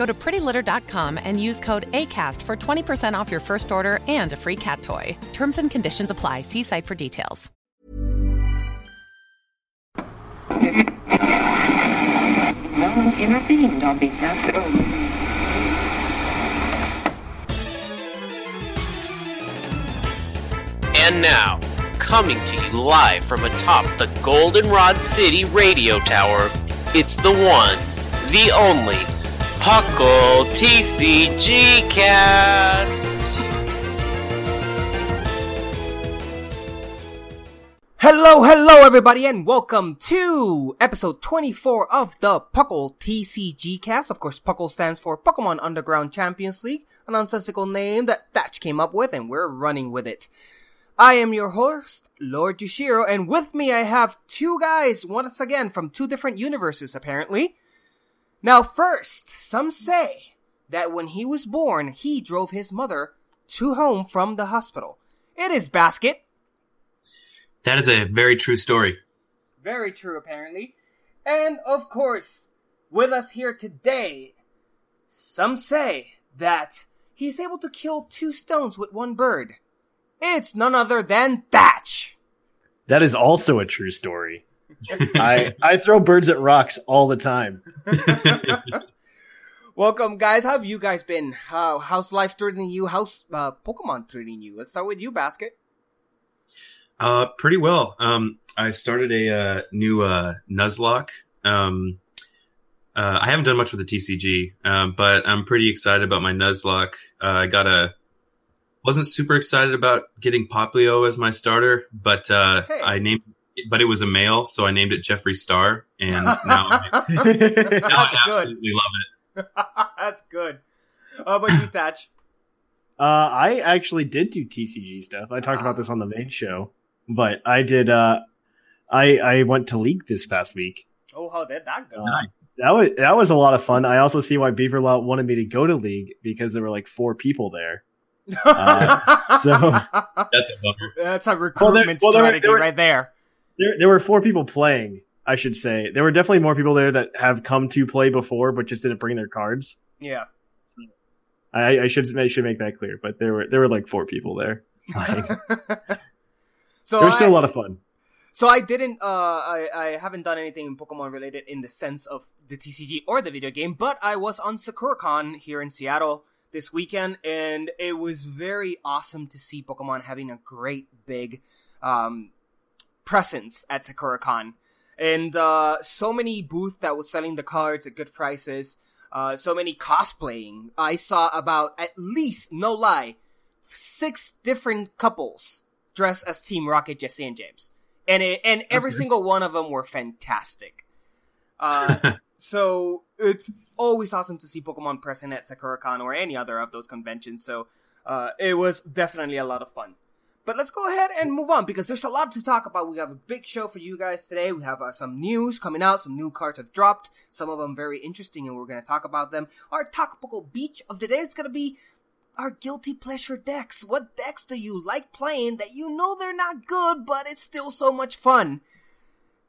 Go to prettylitter.com and use code ACAST for 20% off your first order and a free cat toy. Terms and conditions apply. See site for details. No intervened on behalf of... And now, coming to you live from atop the Goldenrod City radio tower, it's the one, the only, Puckle TCG Cast. Hello, hello everybody and welcome to episode 24 of the Puckle TCG cast. Of course, Puckle stands for Pokemon Underground Champions League, an nonsensical name that Thatch came up with and we're running with it. I am your host, Lord Yushiro, and with me I have two guys, once again from two different universes apparently. Now first, some say that when he was born, he drove his mother to home from the hospital. It is Basket. That is a very true story. Very true, apparently. And of course, with us here today, some say that he's able to kill two stones with one bird. It's none other than Thatch. That is also a true story. I I throw birds at rocks all the time. Welcome, guys. How have you guys been? How how's life treating you? How's uh, Pokemon treating you? Let's start with you, Basket. Uh, pretty well. Um, I started a uh, new uh, Nuzlocke. Um, uh, I haven't done much with the TCG, um, but I'm pretty excited about my Nuzlocke. Uh, I got a wasn't super excited about getting Poplio as my starter, but uh, Hey. I named, but it was a male, so I named it Jeffree Star, and now I, now I That's good. absolutely love it. That's good. How about you, Thatch? Uh, I actually did do TCG stuff. I talked about this on the main show, but I did. Uh, I I went to League this past week. Oh, how did that go? Uh, that was that was a lot of fun. I also see why Beaverlot wanted me to go to League because there were like four people there. Uh, so That's a bummer. That's a recruitment well, there were- strategy there were- right there. There there were four people playing. I should say there were definitely more people there that have come to play before, but just didn't bring their cards. Yeah. I, I should I should make that clear. But there were there were like four people there. so it was still a lot of fun. So I didn't, uh, I, I haven't done anything Pokemon related in the sense of the TCG or the video game, but I was on SakuraCon here in Seattle this weekend, and it was very awesome to see Pokemon having a great big, um, presence at SakuraCon. And, uh, so many booths that was selling the cards at good prices, uh, so many cosplaying. I saw about at least, no lie, six different couples dressed as Team Rocket, Jessie and James and it, and every single one of them were fantastic. Uh, so it's always awesome to see Pokemon present at SakuraCon or any other of those conventions. So uh, it was definitely a lot of fun. But let's go ahead and move on because there's a lot to talk about. We have a big show for you guys today. We have uh, some news coming out. Some new cards have dropped. Some of them very interesting, and we're going to talk about them. Our topical beach of the day is going to be our guilty pleasure decks. What decks do you like playing that you know they're not good, but it's still so much fun?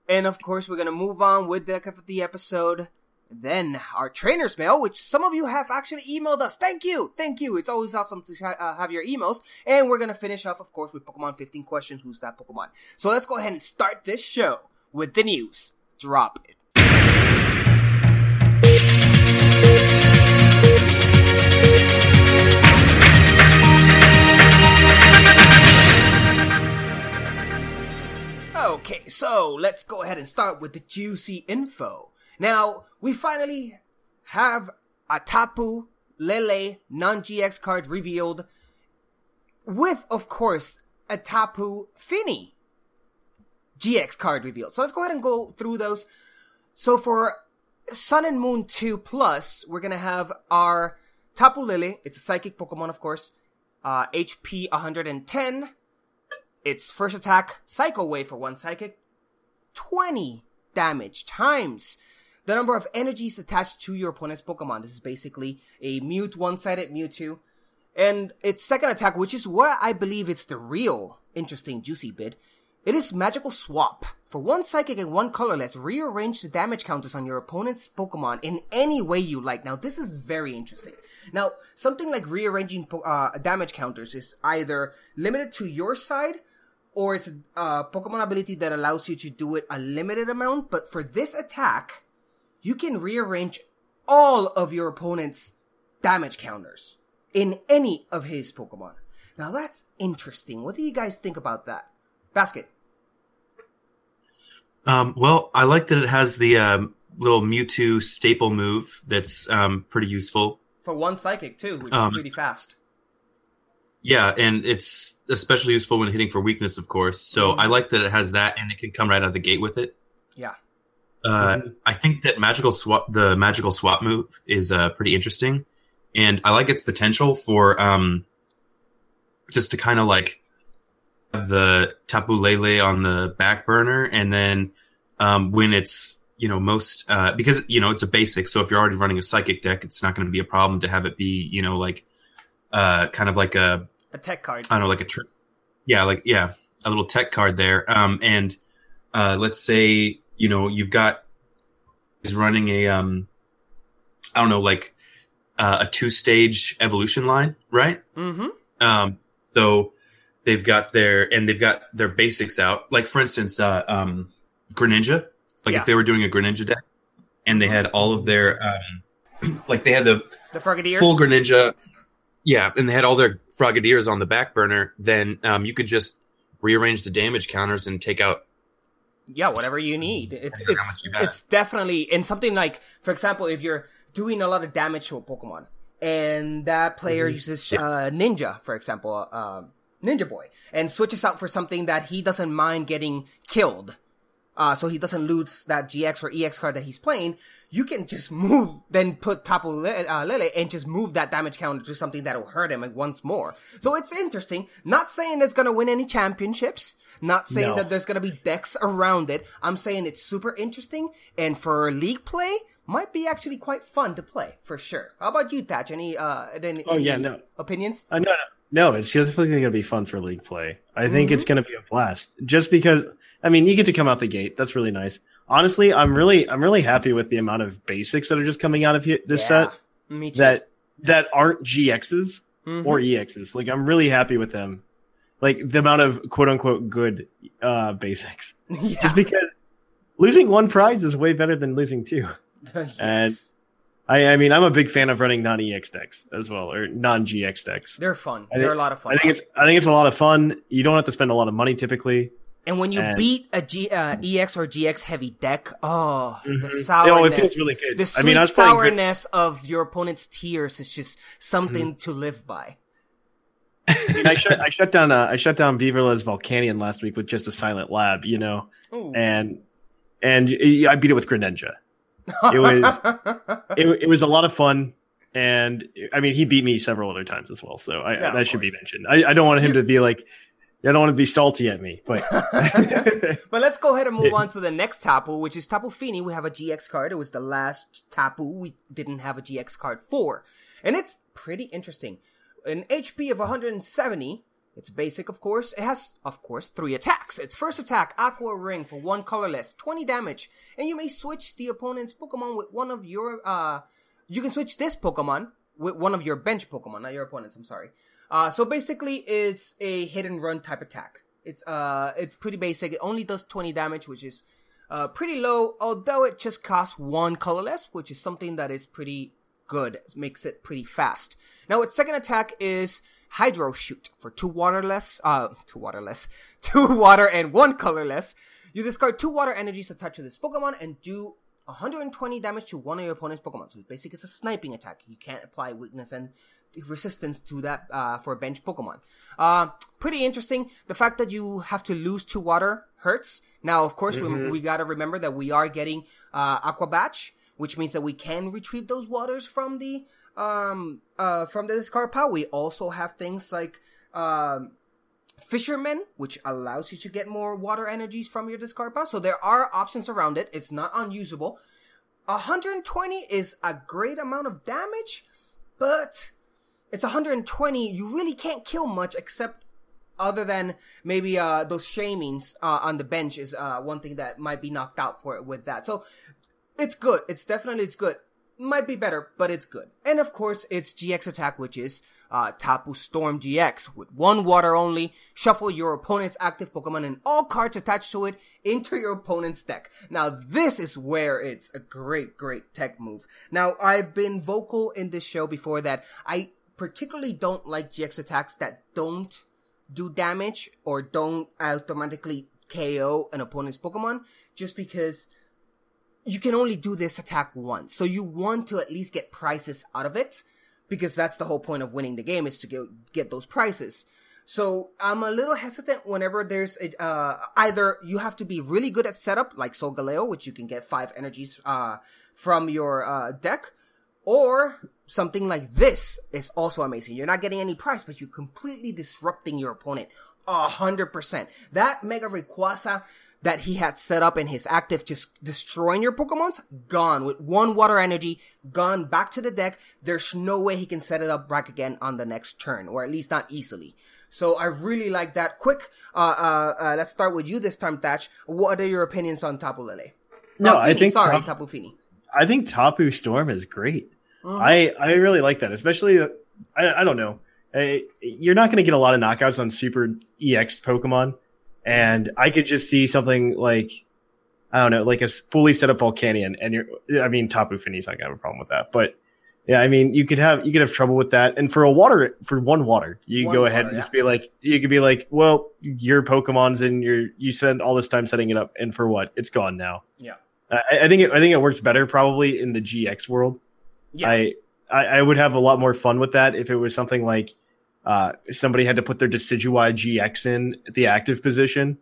And of course, we're gonna move on with deck of the episode. Then our trainer's mail, which some of you have actually emailed us. Thank you, thank you. It's always awesome to ha- uh, have your emails. And we're gonna finish off, of course, with Pokemon 15 questions. Who's that Pokemon? So let's go ahead and start this show with the news. Drop it. Okay, so let's go ahead and start with the juicy info. Now, we finally have a Tapu Lele non-GX card revealed with, of course, a Tapu Fini GX card revealed. So let's go ahead and go through those. So for Sun and Moon 2 Plus, we're gonna have our Tapu Lele. It's a psychic Pokemon, of course. Uh, HP 110. Its first attack, Psycho Wave for one psychic. 20 damage times the number of energies attached to your opponent's Pokemon. This is basically a Mute one-sided Mewtwo. And its second attack, which is where I believe it's the real interesting juicy bit, it is Magical Swap. For one psychic and one colorless, rearrange the damage counters on your opponent's Pokemon in any way you like. Now, this is very interesting. Now, something like rearranging uh, damage counters is either limited to your side or it's a Pokemon ability that allows you to do it a limited amount. But for this attack, you can rearrange all of your opponent's damage counters in any of his Pokemon. Now that's interesting. What do you guys think about that? Basket. Um, well, I like that it has the um, little Mewtwo staple move that's um, pretty useful. For one psychic, too, which Um, is pretty fast. Yeah, and it's especially useful when hitting for weakness, of course. So Mhm. I like that it has that, and it can come right out of the gate with it. Yeah. Uh, I think that magical swap, the magical swap move, is uh, pretty interesting, and I like its potential for um, just to kind of like have the Tapu Lele on the back burner, and then um, when it's you know most uh, because you know it's a basic, so if you're already running a psychic deck, it's not going to be a problem to have it be you know like uh, kind of like a A tech card. I don't know, like a tr- yeah, like yeah, a little tech card there. Um, and uh, let's say you know you've got is running a um, I don't know, like uh, a two stage evolution line, right? Mm-hmm. Um, so they've got their and they've got their basics out. Like for instance, uh, um, Greninja. Like Yeah. if they were doing a Greninja deck, and they had all of their um, like they had the The Frogadiers. full Greninja. Yeah, and they had all their Frogadiers on the back burner. Then um, you could just rearrange the damage counters and take out. Yeah, whatever you need. It's Depending on how it's you it's definitely in something like, for example, if you're doing a lot of damage to a Pokemon and that player Mm-hmm. uses uh, Ninja, for example, uh, Ninja Boy, and switches out for something that he doesn't mind getting killed, uh, so he doesn't lose that GX or EX card that he's playing. You can just move, then put Tapu Le- uh, Lele and just move that damage counter to something that'll hurt him like once more. So it's interesting. Not saying it's gonna win any championships. Not saying No. that there's gonna be decks around it. I'm saying it's super interesting and for league play might be actually quite fun to play for sure. How about you, Thatch? Any uh, any, Oh, yeah, no. opinions? Uh, no, no, no, it's definitely going to be fun for league play. I think Mm-hmm. it's going to be a blast. Just because, I mean, you get to come out the gate. That's really nice. Honestly, I'm really, I'm really happy with the amount of basics that are just coming out of this Yeah, set Me too. that that aren't GXs Mhm. or EXs. Like, I'm really happy with them. Like the amount of quote unquote good uh, basics. yeah. Just because losing one prize is way better than losing two. Yes. And I, I mean, I'm a big fan of running non EX decks as well, or non GX decks. they're fun. I they're think- a lot of fun. I think it's I think it's a lot of fun. You don't have to spend a lot of money typically. And when you And- beat a G, uh, EX or GX heavy deck, oh, the Mhm. sourness. Oh, it feels really good. The I sweet mean, I playing Grit- sourness of your opponent's tears is just something to live by. I, mean, I shut I shut down uh, I shut down Beaverless Volcanion last week with just a silent lab, you know, Ooh. and and I beat it with Greninja. It was it, it was a lot of fun, and I mean he beat me several other times as well, so I, Yeah, that should be mentioned. I, I don't want him to be like I don't want to be salty at me, but but let's go ahead and move on to the next Tapu, which is Tapu Fini. We have a GX card. It was the last Tapu we didn't have a GX card for. And it's pretty interesting. An HP of 170. It's basic, of course. It has, of course, three attacks. Its first attack, Aqua Ring for one colorless, 20 damage. And you may switch the opponent's Pokemon with one of your, uh, you can switch this Pokemon with one of your bench Pokemon, not your opponent's, I'm sorry. Uh, so basically, it's a hit and run type attack. It's uh, it's pretty basic. It only does 20 damage, which is uh, pretty low. Although it just costs one colorless, which is something that is pretty good. It makes it pretty fast. Now, its second attack is Hydro Shoot for two waterless, uh, two waterless, two water and one colorless. You discard two water energies attached to this Pokemon and do 120 damage to one of your opponent's Pokemon. So basically, it's a sniping attack. You can't apply weakness and resistance to that uh, for bench Pokemon. Uh, pretty interesting. The fact that you have to lose two water hurts. Now, of course, Mhm. we, we got to remember that we are getting uh, Aqua Patch, which means that we can retrieve those waters from the um uh from the discard pile. We also have things like um Fisherman, which allows you to get more water energies from your discard pile. So there are options around it. It's not unusable. 120 is a great amount of damage, but it's 120. You really can't kill much except other than maybe uh those Shaymins uh, on the bench is uh one thing that might be knocked out for it with that. So it's good. It's definitely it's good. Might be better, but it's good. And of course, it's GX attack, which is uh, Tapu Storm GX with one water only. Shuffle your opponent's active Pokemon and all cards attached to it into your opponent's deck. Now, this is where it's a great, great tech move. Now, I've been vocal in this show before that I particularly don't like GX attacks that don't do damage or don't automatically KO an opponent's Pokemon just because you can only do this attack once. So you want to at least get prizes out of it because that's the whole point of winning the game is to get, get those prizes. So I'm a little hesitant whenever there's a, uh, either you have to be really good at setup like Solgaleo, which you can get five energies, uh, from your, uh, deck, or something like this is also amazing. You're not getting any prize, but you're completely disrupting your opponent. A hundred percent. That Mega Rayquaza that he had set up in his active, just destroying your Pokemons, gone with one water energy, gone back to the deck. There's no way he can set it up back again on the next turn, or at least not easily. So I really like that. Quick, uh, uh, uh let's start with you this time, Thatch. What are your opinions on Tapu Lele? No, Uh, I think sorry, Tapu Fini. I think Tapu Storm is great. Mhm. I I really like that, especially I I don't know. I, you're not going to get a lot of knockouts on Super EX Pokemon, and I could just see something like I don't know, like a fully set up Volcanion, and you're I mean Tapu Fini's not going to have a problem with that, but yeah, I mean you could have you could have trouble with that, and for a water for one water, you One go ahead water, and yeah. just be like you could be like, well, your Pokemon's and your you spend all this time setting it up, and for what? It's gone now. Yeah. I, I think it, I think it works better probably in the GX world. Yeah. I, I I would have a lot more fun with that if it was something like uh, somebody had to put their Decidueye GX in at the active position,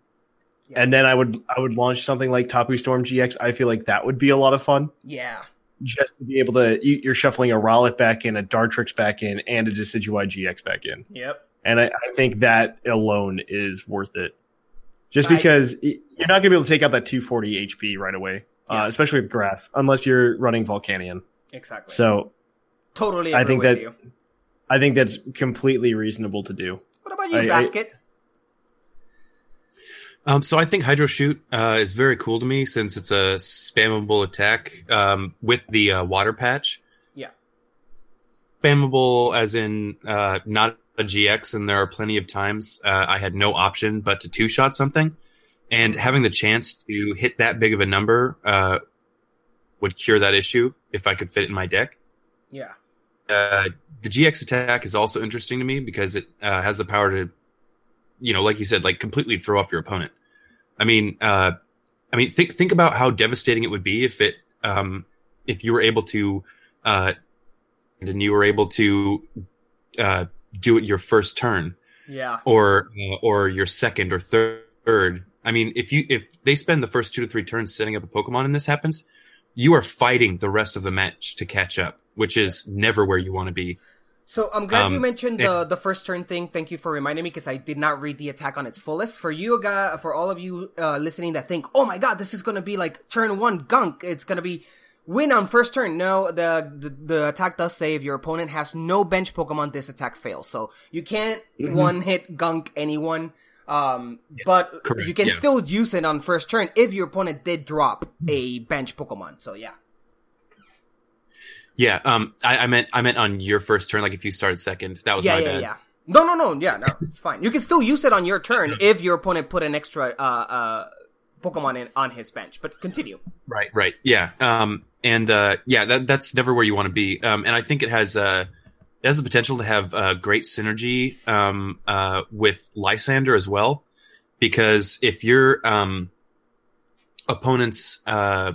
and then I would I would launch something like Tapu Storm GX. I feel like that would be a lot of fun. Yeah. Just to be able to, you, you're shuffling a Rowlet back in, a Dartrix back in, and a Decidueye GX back in. Yep. And I, I think that alone is worth it. Just because y- you're not going to be able to take out that 240 HP right away, uh, especially with grass, unless you're running Volcanion. Exactly. So Totally I think with that you. I think that's completely reasonable to do. What about you, I- I- Basket? Um, so I think Hydro Shoot uh, is very cool to me since it's a spammable attack um, with the uh, water patch. Yeah. Spammable as in uh, not a GX, and there are plenty of times uh, I had no option but to two shot something, and having the chance to hit that big of a number uh, would cure that issue if I could fit it in my deck. Yeah. Uh, the GX attack is also interesting to me because it uh, has the power to, you know, like you said, like completely throw off your opponent. I mean, uh, I mean, think think about how devastating it would be if it, um, if you were able to, uh, and you were able to, uh, do it your first turn Yeah. or uh, or your second or third. I mean, if you if they spend the first two to three turns setting up a Pokemon and this happens, you are fighting the rest of the match to catch up, which is never where you want to be. So I'm glad Um, you mentioned the the first turn thing. Thank you for reminding me because I did not read the attack on its fullest. For you guys, for all of you uh, listening that think, "Oh my god, this is gonna be like turn one gunk," it's gonna be win on first turn. No, the the, the attack does say if your opponent has no bench Pokemon, this attack fails. So you can't Mhm. one hit gunk anyone. Um, but correct, you can yeah. still use it on first turn if your opponent did drop a bench Pokemon. So yeah. Yeah, um, I, I meant I meant on your first turn, like if you started second, that was yeah, my yeah, bad. yeah. No, no, no. Yeah, no, it's fine. You can still use it on your turn if your opponent put an extra uh uh Pokemon in on his bench. But continue. Right, right, yeah, um, and uh, yeah, that that's never where you want to be. Um, and I think it has uh, it has the potential to have uh, great synergy um, uh, with Lysander as well, because if your um, opponents, uh,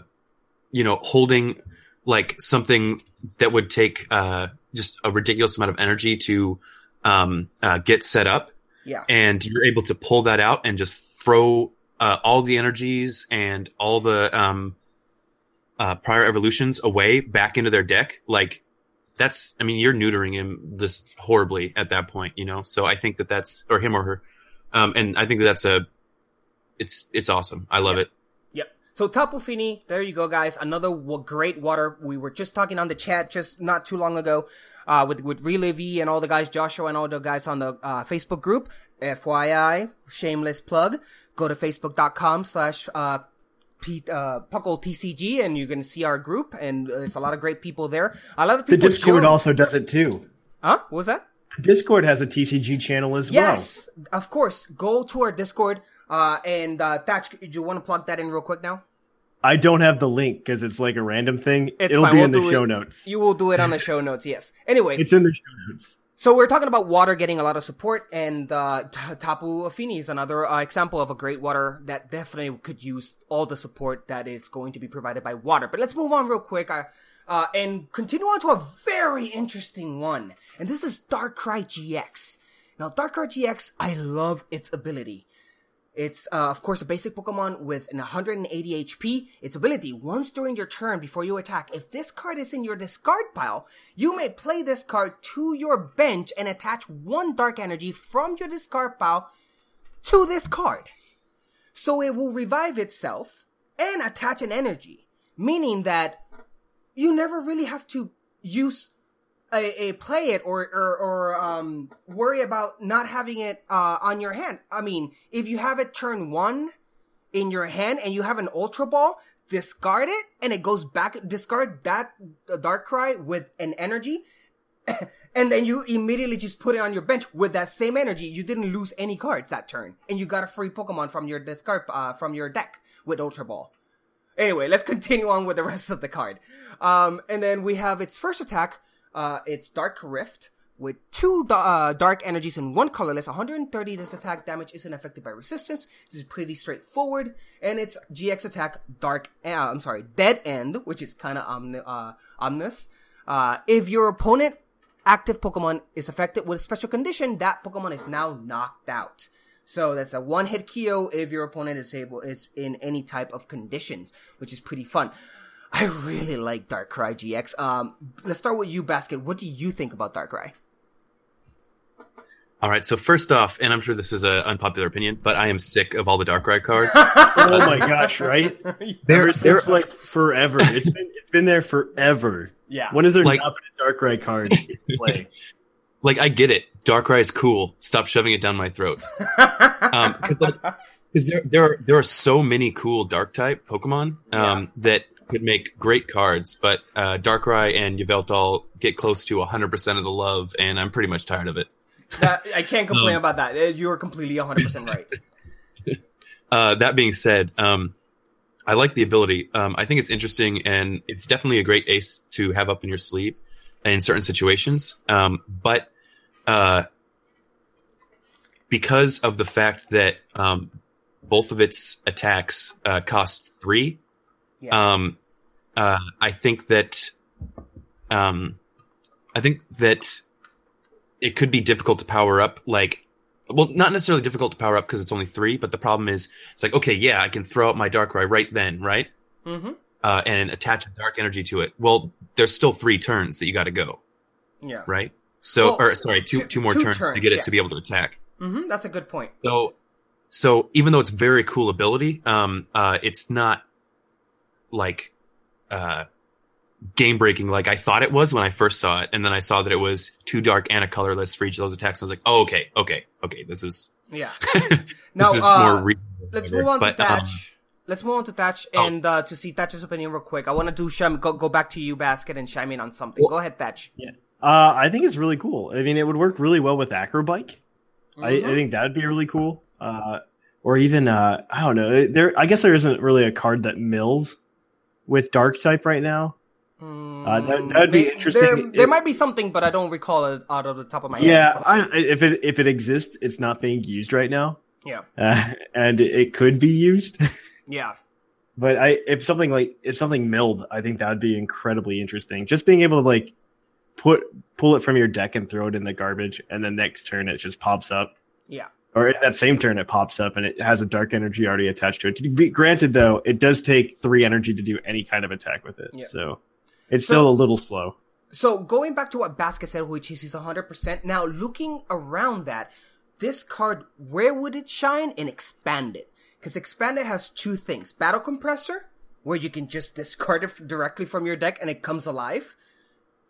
you know, holding like something that would take uh, just a ridiculous amount of energy to um, uh, get set up, Yeah. and you're able to pull that out and just throw uh, all the energies and all the um, uh, prior evolutions away back into their deck, like that's, I mean, you're neutering him just horribly at that point, you know. So I think that that's or him or her, um, and I think that that's a, it's it's awesome. I love it. Yep. So Tapu Fini, there you go, guys. Another w- great water. We were just talking on the chat just not too long ago, uh, with with Relivy and all the guys, Joshua and all the guys on the uh, Facebook group. FYI, shameless plug. Go to facebook.com slash uh P- uh, Puckle TCG, and you can see our group, and there's a lot of great people there. A lot of people. The. Discord also does it too. Huh? What was that? Discord has a TCG channel as well. Yes, of course. Go to our Discord. Uh, and uh, Thatch, do you want to plug that in real quick now? I don't have the link because it's like a random thing. It's It'll fine, be we'll in the show it- notes. You will do it on the show notes. Yes. Anyway, It's in the show notes. So we're talking about water getting a lot of support, and uh, Tapu Fini is another uh, example of a great water that definitely could use all the support that is going to be provided by water. But let's move on real quick uh, uh, and continue on to a very interesting one, and this is Darkrai GX. Now, Darkrai GX, I love its ability. It's, uh, of course, a basic Pokemon with an 180 HP. Its ability, once during your turn before you attack, if this card is in your discard pile, you may play this card to your bench and attach one dark energy from your discard pile to this card. So it will revive itself and attach an energy, meaning that you never really have to use a, a play it or, or or um worry about not having it uh on your hand. I mean, if you have it turn one in your hand and you have an ultra ball, discard it and it goes back. Discard that uh, Darkrai with an energy. And then you immediately just put it on your bench with that same energy. You didn't lose any cards that turn, and you got a free Pokemon from your discard uh, from your deck with Ultra Ball. Anyway, let's continue on with the rest of the card. Um, and then we have its first attack. Uh, it's Dark Rift with two uh, dark energies and one colorless. 130. This attack damage isn't affected by resistance. This is pretty straightforward. And its GX attack Dark. Uh, I'm sorry, Dead End, which is kind of omni- uh, ominous. Uh, if your opponent active Pokemon is affected with a special condition, that Pokemon is now knocked out. So that's a one hit KO if your opponent is able is in any type of conditions, which is pretty fun. I really like Darkrai GX. Um, let's start with you, Basket. What do you think about Darkrai? All right. So first off, and I'm sure this is an unpopular opinion, but I am sick of all the Darkrai cards. Oh my gosh, right? They're- Ever since they're- like forever. It's been it's been there forever. Yeah. When is there Like- not been a Darkrai card to play? like I get it. Darkrai is cool. Stop shoving it down my throat. um, cause like, 'cause there, there are there are so many cool Dark type Pokemon um, that could make great cards, but uh, Darkrai and Yveltal get close to 100% of the love, and I'm pretty much tired of it. That, I can't complain Um, about that. Uh, You are completely 100% right. Uh, that being said, um, I like the ability. Um, I think it's interesting, and it's definitely a great ace to have up in your sleeve in certain situations. Um, but uh, because of the fact that um, both of its attacks uh, cost three, Yeah. um, uh, I think that um, I think that it could be difficult to power up. Like, well, not necessarily difficult to power up because it's only three, but the problem is it's like, okay, yeah, I can throw out my Darkrai right then, right? mm-hmm. Uh, and attach a dark energy to it. Well, there's still three turns that you got to go, Yeah. right? So, Well, or sorry, two two- two more two turns, turns, to get it yeah. to be able to attack. Mm-hmm. That's a good point. So, so even though it's very cool ability, um, uh, it's not like, uh, game breaking like I thought it was when I first saw it. And then I saw that it was too dark and a colorless for each of those attacks. And I was like, oh, okay, okay, okay. This is, Yeah. this Now, is uh, more reasonable. Let's move on But, to um, Thatch. Let's move on to Thatch Oh. and uh, to see Thatch's opinion real quick. I want to do Shem, go, go back to you, Basket, and chime in on something. Well- go ahead, Thatch. Yeah, uh, I think it's really cool. I mean, it would work really well with Acrobike. I, I Mhm. think that'd be really cool. Uh, or even uh, I don't know. There, I guess there isn't really a card that mills with Dark type right now. Uh, that would be May- interesting. There, if- there might be something, but I don't recall it out of the top of my head. yeah. I, if it if it exists, it's not being used right now, Yeah. uh, and it could be used. Yeah. But I, if something like if something milled, I think that would be incredibly interesting. Just being able to like put pull it from your deck and throw it in the garbage, and then next turn it just pops up, Yeah. Or that same turn it pops up and it has a dark energy already attached to it. Be granted, though, it does take three energy to do any kind of attack with it, Yeah. so it's So- still a little slow. So going back to what Basket said, which is he's 100%. Now looking around that, this card, where would it shine? In Expanded. Because Expanded has two things. Battle Compressor, where you can just discard it directly from your deck and it comes alive.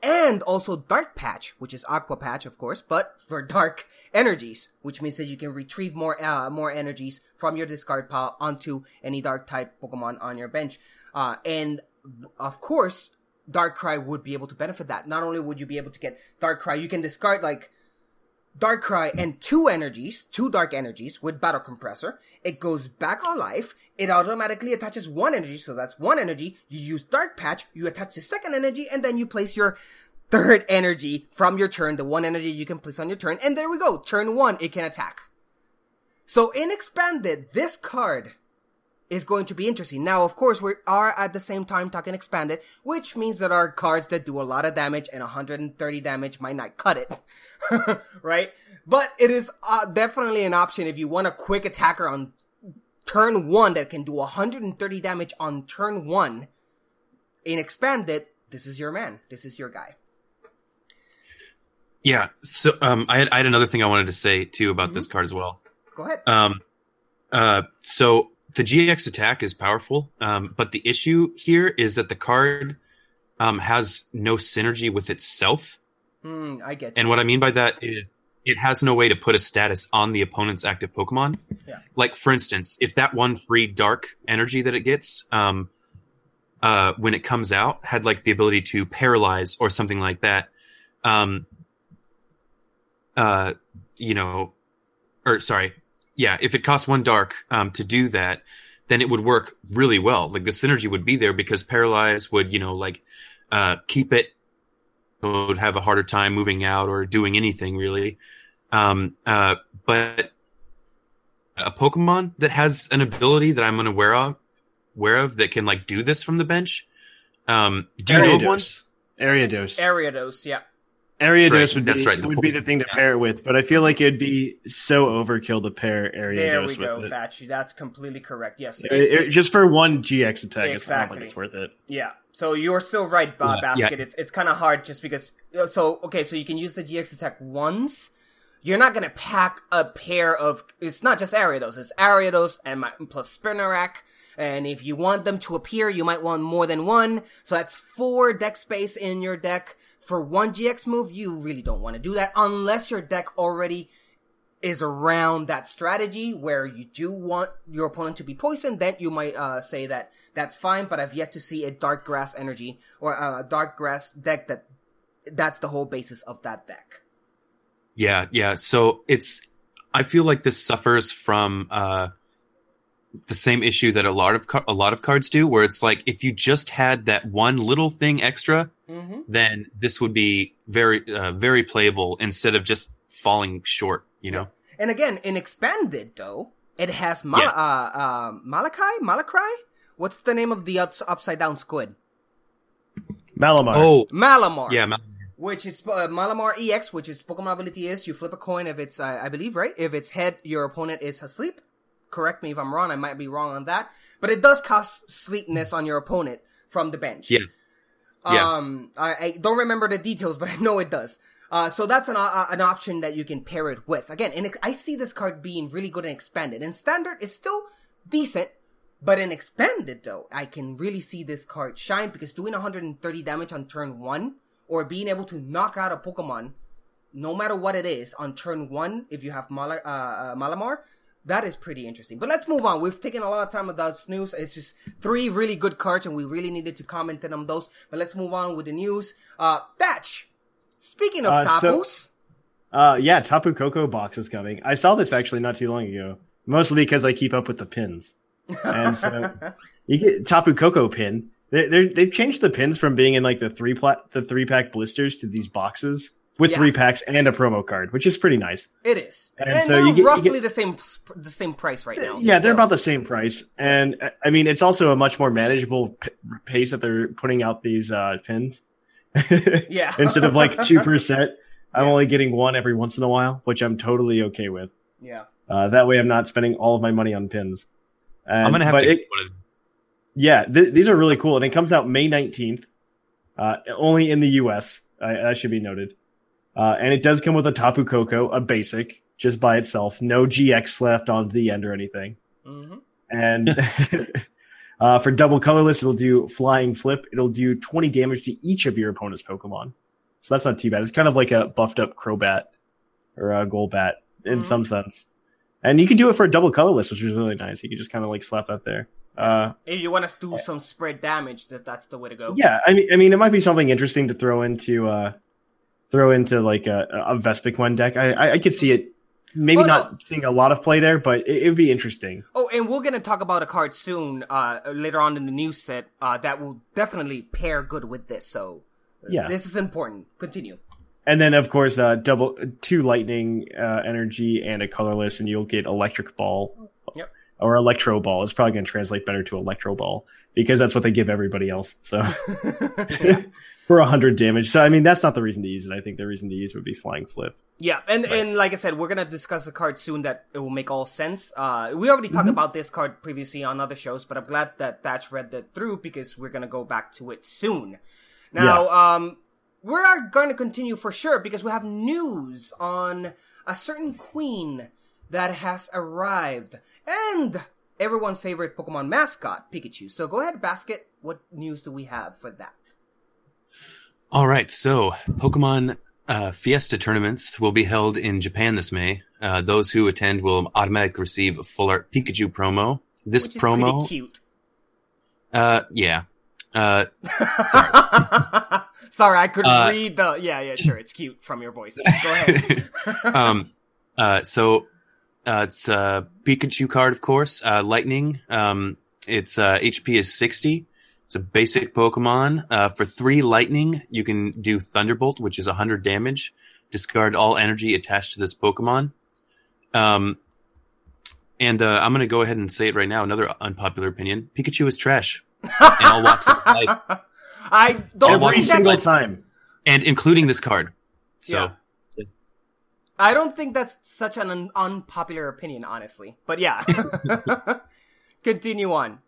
And also Dark Patch, which is Aqua Patch, of course, but for dark energies, which means that you can retrieve more, uh, more energies from your discard pile onto any dark type Pokemon on your bench. Uh, and of course, Darkrai would be able to benefit that. Not only would you be able to get Darkrai, you can discard like Darkrai and two energies, two dark energies with Battle Compressor. It goes back on life. It automatically attaches one energy, so that's one energy. You use Dark Patch, you attach the second energy, and then you place your third energy from your turn, the one energy you can place on your turn, and there we go. Turn one, it can attack. So in Expanded, this card is going to be interesting. Now, of course, we are at the same time talking expanded, which means that our cards that do a lot of damage and 130 damage might not cut it, right? But it is uh, definitely an option if you want a quick attacker on turn one that can do 130 damage on turn one. In expanded, this is your man. This is your guy. Yeah. So um, I had I had another thing I wanted to say too about this card as well. Go ahead. Um, uh, so the GX attack is powerful, um, but the issue here is that the card um, has no synergy with itself. Hmm, I get you. And what I mean by that is it has no way to put a status on the opponent's active Pokemon. Yeah. Like, for instance, if that one free dark energy that it gets, um, uh, when it comes out, had like the ability to paralyze or something like that, um, uh, you know, or sorry, yeah, if it costs one dark um, to do that, then it would work really well. Like the synergy would be there because paralyze would, you know, like uh, keep it would have a harder time moving out or doing anything really. Um, uh, but a Pokemon that has an ability that I'm unaware of, aware of that can like do this from the bench. Um, do you know of one? Ariados. Ariados. Ariados, yeah. Ariados That's right. would be That's right. The would be the thing to pair it with, but I feel like it'd be so overkill to pair Ariados with. There we go, it. Batchy. That's completely correct. Yes. It- it- just for one GX attack, it's not Exactly. like it's worth it. Yeah. So you're still right, uh, Yeah, yeah. Basket. It's it's kind of hard just because. So okay, so you can use the GX attack once. You're not gonna pack a pair of. It's not just Ariados. It's Ariados and my, plus Spinarak. And if you want them to appear, you might want more than one. So that's four deck space in your deck for one GX move. You really don't want to do that unless your deck already is around that strategy where you do want your opponent to be poisoned, then you might uh, say that that's fine. But I've yet to see a dark grass energy or a dark grass deck that that's the whole basis of that deck. Yeah, yeah. So it's I feel like this suffers from uh the same issue that a lot of a lot of cards do where it's like if you just had that one little thing extra Mm-hmm. then this would be very uh, very playable instead of just falling short, you know. And again, in expanded though, it has Mal- Yeah. uh, uh, Malachi, Malachry. What's the name of the ups- upside down squid? Malamar. Oh, Malamar. yeah, Mal- which is uh, Malamar EX, which is Pokemon ability is you flip a coin if it's, uh, I believe, right? If it's head, your opponent is asleep. Correct me if I'm wrong. I might be wrong on that, but it does cost sleepness on your opponent from the bench. yeah. Yeah. Um, I, I don't remember the details, but I know it does. Uh, so that's an, uh, an option that you can pair it with. Again, and I see this card being really good and expanded. And standard is still decent, but in expanded though, I can really see this card shine because doing 130 damage on turn one or being able to knock out a Pokemon, no matter what it is, on turn one, if you have Mala, uh, uh, Malamar, that is pretty interesting. But let's move on. We've taken a lot of time about news. It's just three really good cards, and we really needed to comment on those. But let's move on with the news. Uh, Batch. Speaking of Uh, so- Tapus, Uh, yeah, Tapu Koko box is coming. I saw this actually not too long ago, mostly because I keep up with the pins. And so you get Tapu Koko pin. They, they're, they've changed the pins from being in like the three plat the three pack blisters to these boxes with Yeah. three packs and a promo card, which is pretty nice. It is, And and, so they're you get- you roughly get- the same the same price right now. Yeah, they're about the same price, and uh, I mean it's also a much more manageable p- pace that they're putting out these uh, pins. Yeah. Instead of like two percent, I'm only getting one every once in a while, which I'm totally okay with. yeah. Uh, that way, I'm not spending all of my money on pins. And, I'm gonna have to. it- yeah, th- these are really cool, and it comes out May 19th, uh, only in the U.S. I, that should be noted. Uh, and it does come with a Tapu Koko, a basic, just by itself, no GX left on the end or anything. hmm And uh, for double colorless, it'll do flying flip. It'll do 20 damage to each of your opponent's Pokemon. So that's not too bad. It's kind of like a buffed up Crobat or a Golbat in Mhm. some sense. And you can do it for a double colorless, which is really nice. You can just kind of like slap that there. Uh, If you want to do some spread damage, that that's the way to go. yeah, I mean, I mean, it might be something interesting to throw into, uh, throw into like a, a Vespiquen deck. I, I, I could see it. Maybe Well, not seeing a lot of play there, but it, would be interesting. Oh, and we're gonna talk about a card soon, uh, later on in the news set, uh, that will definitely pair good with this. So, uh, Yeah. this is important. Continue. And then, of course, uh, double two lightning uh, energy and a colorless, and you'll get electric ball. Or electro ball. It's probably going to translate better to electro ball because that's what they give everybody else. So for a hundred damage. So I mean, that's not the reason to use it. I think the reason to use would be flying flip. Yeah, and and like I said, we're gonna discuss a card soon that it will make all sense. Uh, we already talked about this card previously on other shows, but I'm glad that Thatch read that through because we're gonna go back to it soon. Now, um, we are going to continue for sure because we have news on a certain queen that has arrived and everyone's favorite Pokemon mascot, Pikachu. So go ahead, Basket. What news do we have for that? All right, so Pokemon uh, Fiesta tournaments will be held in Japan this May. Uh, those who attend will automatically receive a full art Pikachu promo. This promo, cute. uh, yeah, uh, sorry. Sorry, I couldn't Uh, read the. Yeah, yeah, sure. It's cute from your voice. Go ahead. um, uh, so uh, it's a Pikachu card, of course. Uh, Lightning. Um, its uh, HP is sixty. It's a basic Pokemon. Uh, for three Lightning, you can do Thunderbolt, which is hundred damage. Discard all energy attached to this Pokemon. Um, and uh, I'm going to go ahead and say it right now. Another unpopular opinion: Pikachu is trash in all walks of life, I don't Every Every single time. and including this card. So. Yeah. I don't think that's such an un- unpopular opinion, honestly. But yeah, continue on.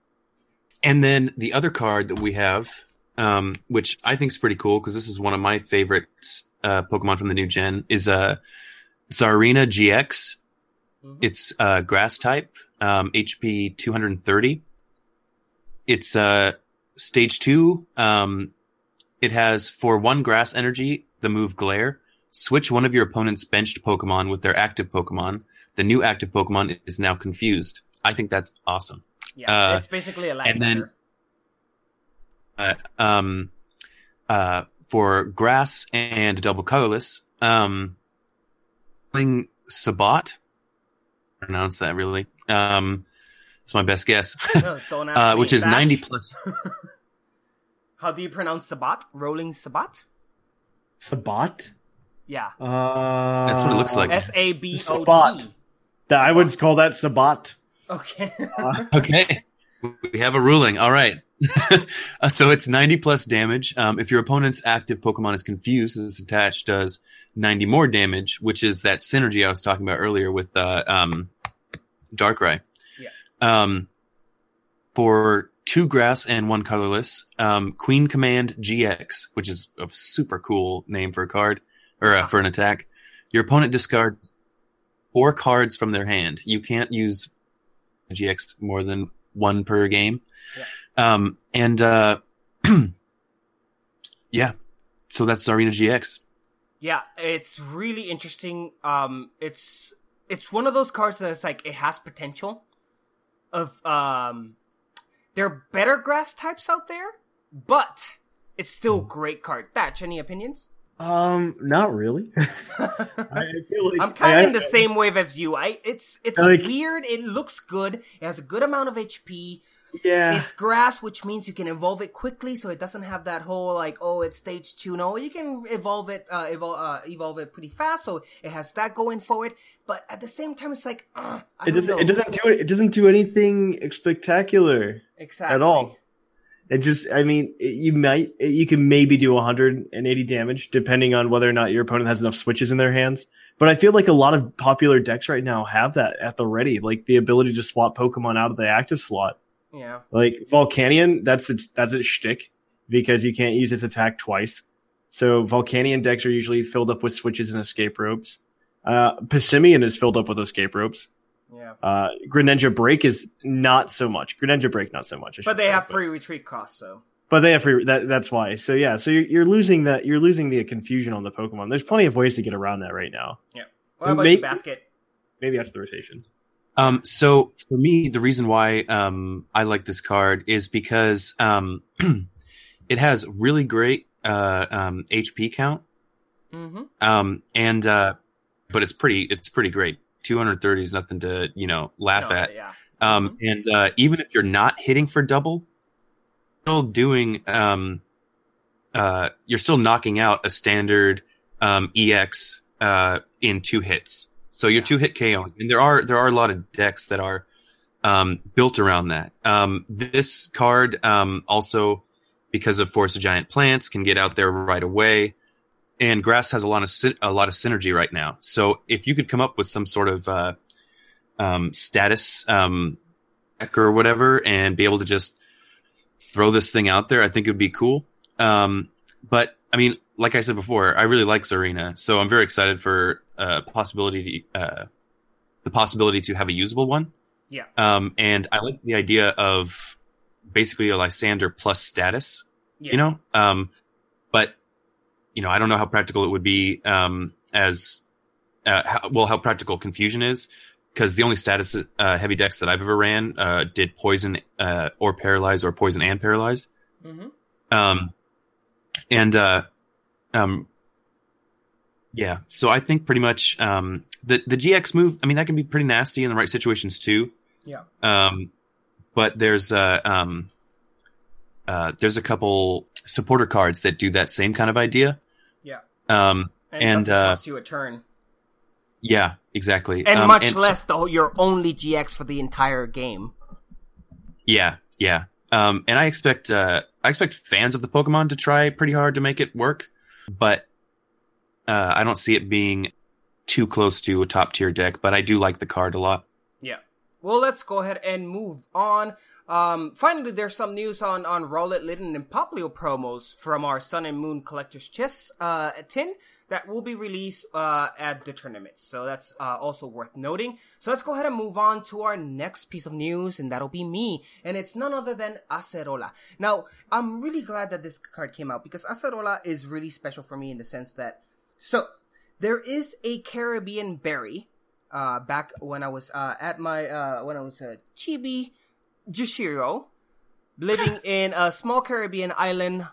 And then the other card that we have, um, which I think is pretty cool because this is one of my favorite uh, Pokemon from the new gen, is uh, Tsareena GX. It's uh, grass type, um, HP 230. It's uh, stage two. Um, it has for one grass energy, the move Glare. Switch one of your opponent's benched Pokemon with their active Pokemon. The new active Pokemon is now confused. I think that's awesome. Yeah, Uh, it's basically a and then- uh, um, uh, for grass and double colorless, um, playing Sabat, pronounce that really, um, it's my best guess, don't ask uh, me. which is Batch? 90 plus, How do you pronounce Sabat? Rolling Sabat? Sabat? Yeah. Uh, That's what it looks like. S A B O Sabat. T. That- I would call that Sabat. Okay. okay. We have a ruling. All right. Uh, so it's 90 plus damage. Um, if your opponent's active Pokemon is confused, this attached does 90 more damage, which is that synergy I was talking about earlier with, uh, um, Darkrai. Yeah. Um, for two grass and one colorless, um, Queen Command GX, which is a super cool name for a card or uh, for an attack. Your opponent discards four cards from their hand. You can't use GX more than one per game. Um, and, uh, yeah, so that's Tsareena GX. Yeah, it's really interesting. Um, it's it's one of those cards that's like it has potential. Of um, there are better grass types out there, but it's still a great card. Thatch, any opinions? Um, not really. I feel like I'm kind of in the same wave as you. I it's it's Like- weird. It looks good. It has a good amount of HP. Yeah. It's grass, which means you can evolve it quickly, so it doesn't have that whole like, oh, it's stage two. No, you can evolve it, uh, evolve, uh, evolve it pretty fast. So it has that going for it. But at the same time, it's like, uh, I it doesn't. know. It doesn't do it. It doesn't do anything spectacular exactly at all. It just. I mean, it, you might. It, you can maybe do 180 damage depending on whether or not your opponent has enough switches in their hands. But I feel like a lot of popular decks right now have that at the ready, like the ability to swap Pokemon out of the active slot. Yeah. Like Volcanion, that's its that's its shtick because you can't use its attack twice. So Volcanion decks are usually filled up with switches and escape ropes. Uh, Passimian is filled up with escape ropes. Yeah. Uh, Greninja Break is not so much. Greninja Break not so much. But they say, have free retreat costs, so But they have free. That, that's why. So yeah. So you're, you're losing that. You're losing the confusion on the Pokemon. There's plenty of ways to get around that right now. yeah. What about Maybe- you, basket? Maybe after the rotation. Um, so for me, the reason why um, I like this card is because um, it has really great uh, um, HP count, Mm-hmm. um, and uh, but it's pretty it's pretty great. 230 is nothing to you know laugh No, at. yeah. Um, and uh, even if you're not hitting for double, still doing um, uh, you're still knocking out a standard um, EX uh, in two hits. So you're two hit KO, and there are there are a lot of decks that are um, built around that. Um, this card um, also, because of Forest of Giant Plants, can get out there right away. And grass has a lot of a lot of synergy right now. So if you could come up with some sort of uh, um, status um, deck or whatever, and be able to just throw this thing out there, I think it would be cool. Um, but I mean, like I said before, I really like Tsareena, so I'm very excited for uh, possibility uh, the possibility to have a usable one. Yeah. Um, and I like the idea of basically a Lysandre plus status. Yeah. You know, um, but you know, I don't know how practical it would be um, as uh, how, well how practical confusion is because the only status uh, heavy decks that I've ever ran uh, did poison uh, or paralyze or poison and paralyze. Mm-hmm. Um, and uh, um, yeah, so I think pretty much um, the the GX move. I mean, that can be pretty nasty in the right situations too. Yeah. Um, but there's uh, um, uh, there's a couple supporter cards that do that same kind of idea. Um, And, and uh, cost you a turn. yeah, exactly. And Um, much so- less the your only GX for the entire game. Yeah, yeah. Um, and I expect uh, I expect fans of the Pokemon to try pretty hard to make it work, but uh, I don't see it being too close to a top tier deck. But I do like the card a lot. Yeah. Well, let's go ahead and move on. Um, finally, there's some news on on Rowlet, Litten, and Popplio promos from our Sun and Moon Collector's Chest uh, tin that will be released uh, at the tournaments. So that's uh, also worth noting. So let's go ahead and move on to our next piece of news, and that'll be me. And it's none other than Acerola. Now, I'm really glad that this card came out because Acerola is really special for me in the sense that so there is a Caribbean berry uh, back when I was uh, at my uh, when I was a chibi Jushiro, living in a small Caribbean island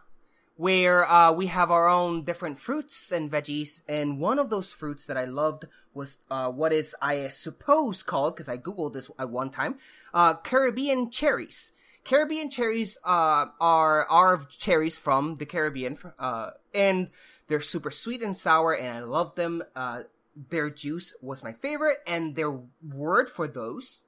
where uh, we have our own different fruits and veggies. And one of those fruits that I loved was uh, what is I suppose called because I googled this at one time uh, Caribbean cherries. Caribbean cherries uh, are are cherries from the Caribbean, uh, and they're super sweet and sour, and I love them. Uh, their juice was my favorite, and their word for those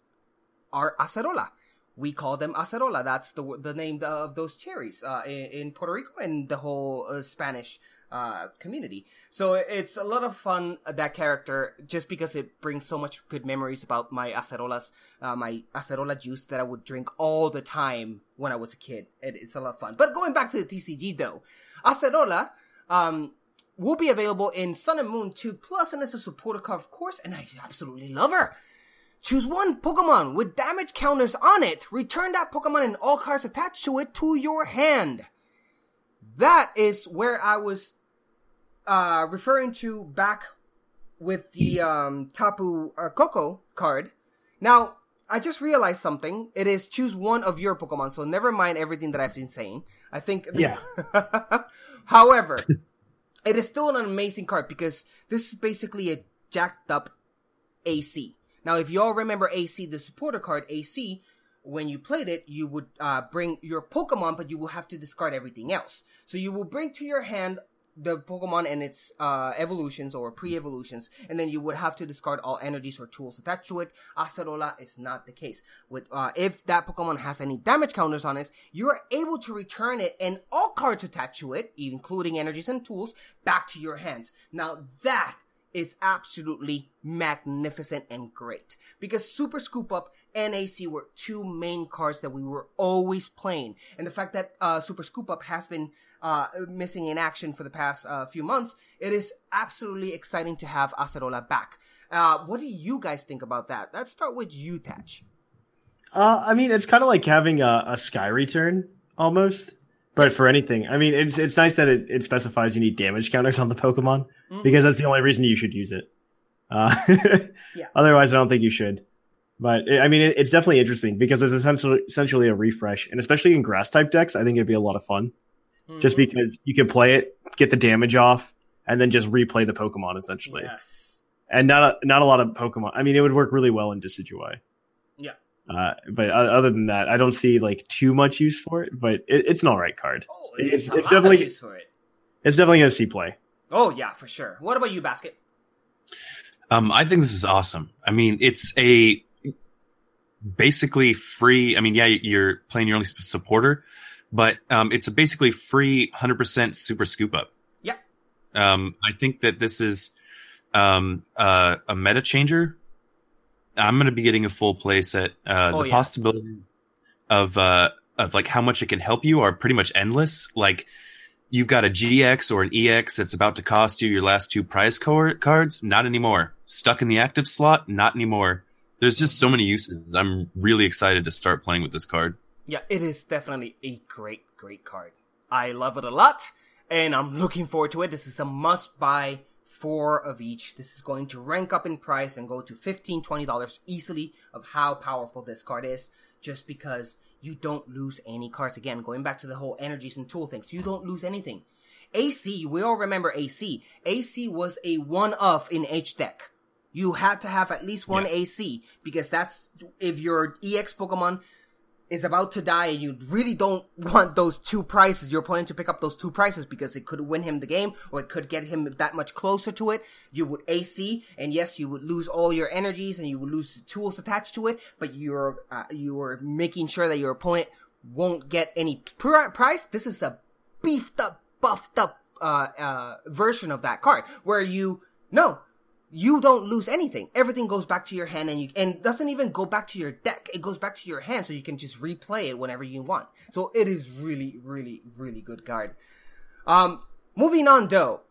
are acerola. We call them acerola. That's the the name of those cherries uh, in, in Puerto Rico and the whole uh, Spanish uh, community. So it's a lot of fun uh, that character just because it brings so much good memories about my acerolas, uh, my acerola juice that I would drink all the time when I was a kid. It, it's a lot of fun. But going back to the TCG though, acerola. Um, will be available in Sun and Moon 2 Plus, and it's a supporter card, of course, and I absolutely love her. Choose one Pokemon with damage counters on it. Return that Pokemon and all cards attached to it to your hand. That is where I was uh, referring to back with the um, Tapu uh, Koko card. Now, I just realized something. It is choose one of your Pokemon, so never mind everything that I've been saying. I think. Yeah. However, it is still an amazing card because this is basically a jacked up AZ. Now, if you all remember AZ, the supporter card AZ, when you played it, you would uh, bring your Pokemon, but you will have to discard everything else. So you will bring to your hand the Pokemon and its uh, evolutions or pre-evolutions, and then you would have to discard all energies or tools attached to it. Acerola is not the case. With uh, if that Pokemon has any damage counters on it, you are able to return it and all cards attached to it, including energies and tools, back to your hands. Now that is absolutely magnificent and great because Super Scoop Up and AZ were two main cards that we were always playing, and the fact that uh, Super Scoop Up has been uh, missing in action for the past uh, few months, it is absolutely exciting to have Acerola back. Uh, what do you guys think about that? Let's start with you, Thatch. Uh, I mean, it's kind of like having a, a Sky Return almost, but for anything. I mean, it's it's nice that it, it specifies you need damage counters on the Pokemon Mm-hmm. because that's the only reason you should use it. Uh, Yeah. Otherwise, I don't think you should. But I mean, it, it's definitely interesting because it's essentially essentially a refresh, and especially in grass type decks, I think it'd be a lot of fun. Just Mm-hmm. because you can play it, get the damage off, and then just replay the Pokemon essentially. Yes. And not a, not a lot of Pokemon. I mean, it would work really well in Decidueye. Yeah. Uh, but other than that, I don't see like too much use for it. But it, it's an all right card. Oh, It's, it's, a it's lot of definitely use for it. it's definitely going to see play. Oh yeah, for sure. What about you, Basket? Um, I think this is awesome. I mean, it's a basically free. I mean, yeah, you're playing your only supporter, but um, it's a basically free 100% super scoop up. Yeah. Um, I think that this is um, uh, a meta changer. I'm going to be getting a full play set. Uh, Oh, the yeah. possibility of uh, of like how much it can help you are pretty much endless. Like you've got a GX or an EX that's about to cost you your last two prize cor- cards. Not anymore. Stuck in the active slot. Not anymore. There's just so many uses. I'm really excited to start playing with this card. Yeah, it is definitely a great, great card. I love it a lot, and I'm looking forward to it. This is a must buy four of each. This is going to rank up in price and go to $15, $20 easily of how powerful this card is, just because you don't lose any cards. Again, going back to the whole energies and tool things, you don't lose anything. AZ, we all remember AZ. AZ was a one of in H deck. You had to have at least one AZ because that's if your EX Pokemon is about to die and you really don't want those two prices, your opponent to pick up those two prices because it could win him the game or it could get him that much closer to it. You would AZ and yes, you would lose all your energies and you would lose the tools attached to it, but you're, uh, you're making sure that your opponent won't get any pri- prize. This is a beefed up, buffed up, uh, uh, version of that card where you, no, you don't lose anything. Everything goes back to your hand and you, and doesn't even go back to your deck. It goes back to your hand so you can just replay it whenever you want. So it is really, really, really good card. Um, moving on though.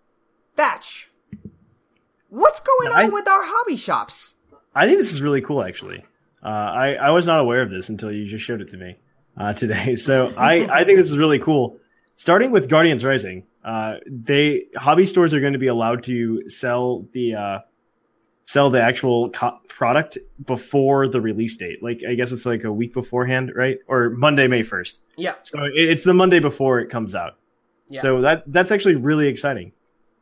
Thatch. What's going I- on with our hobby shops? I think this is really cool, actually. Uh, I I was not aware of this until you just showed it to me uh, today. So I I think this is really cool. Starting with Guardians Rising, uh, they hobby stores are going to be allowed to sell the uh, sell the actual co- product before the release date. Like I guess it's like a week beforehand, right? Or Monday, May first. Yeah. So it, it's the Monday before it comes out. Yeah. So that that's actually really exciting.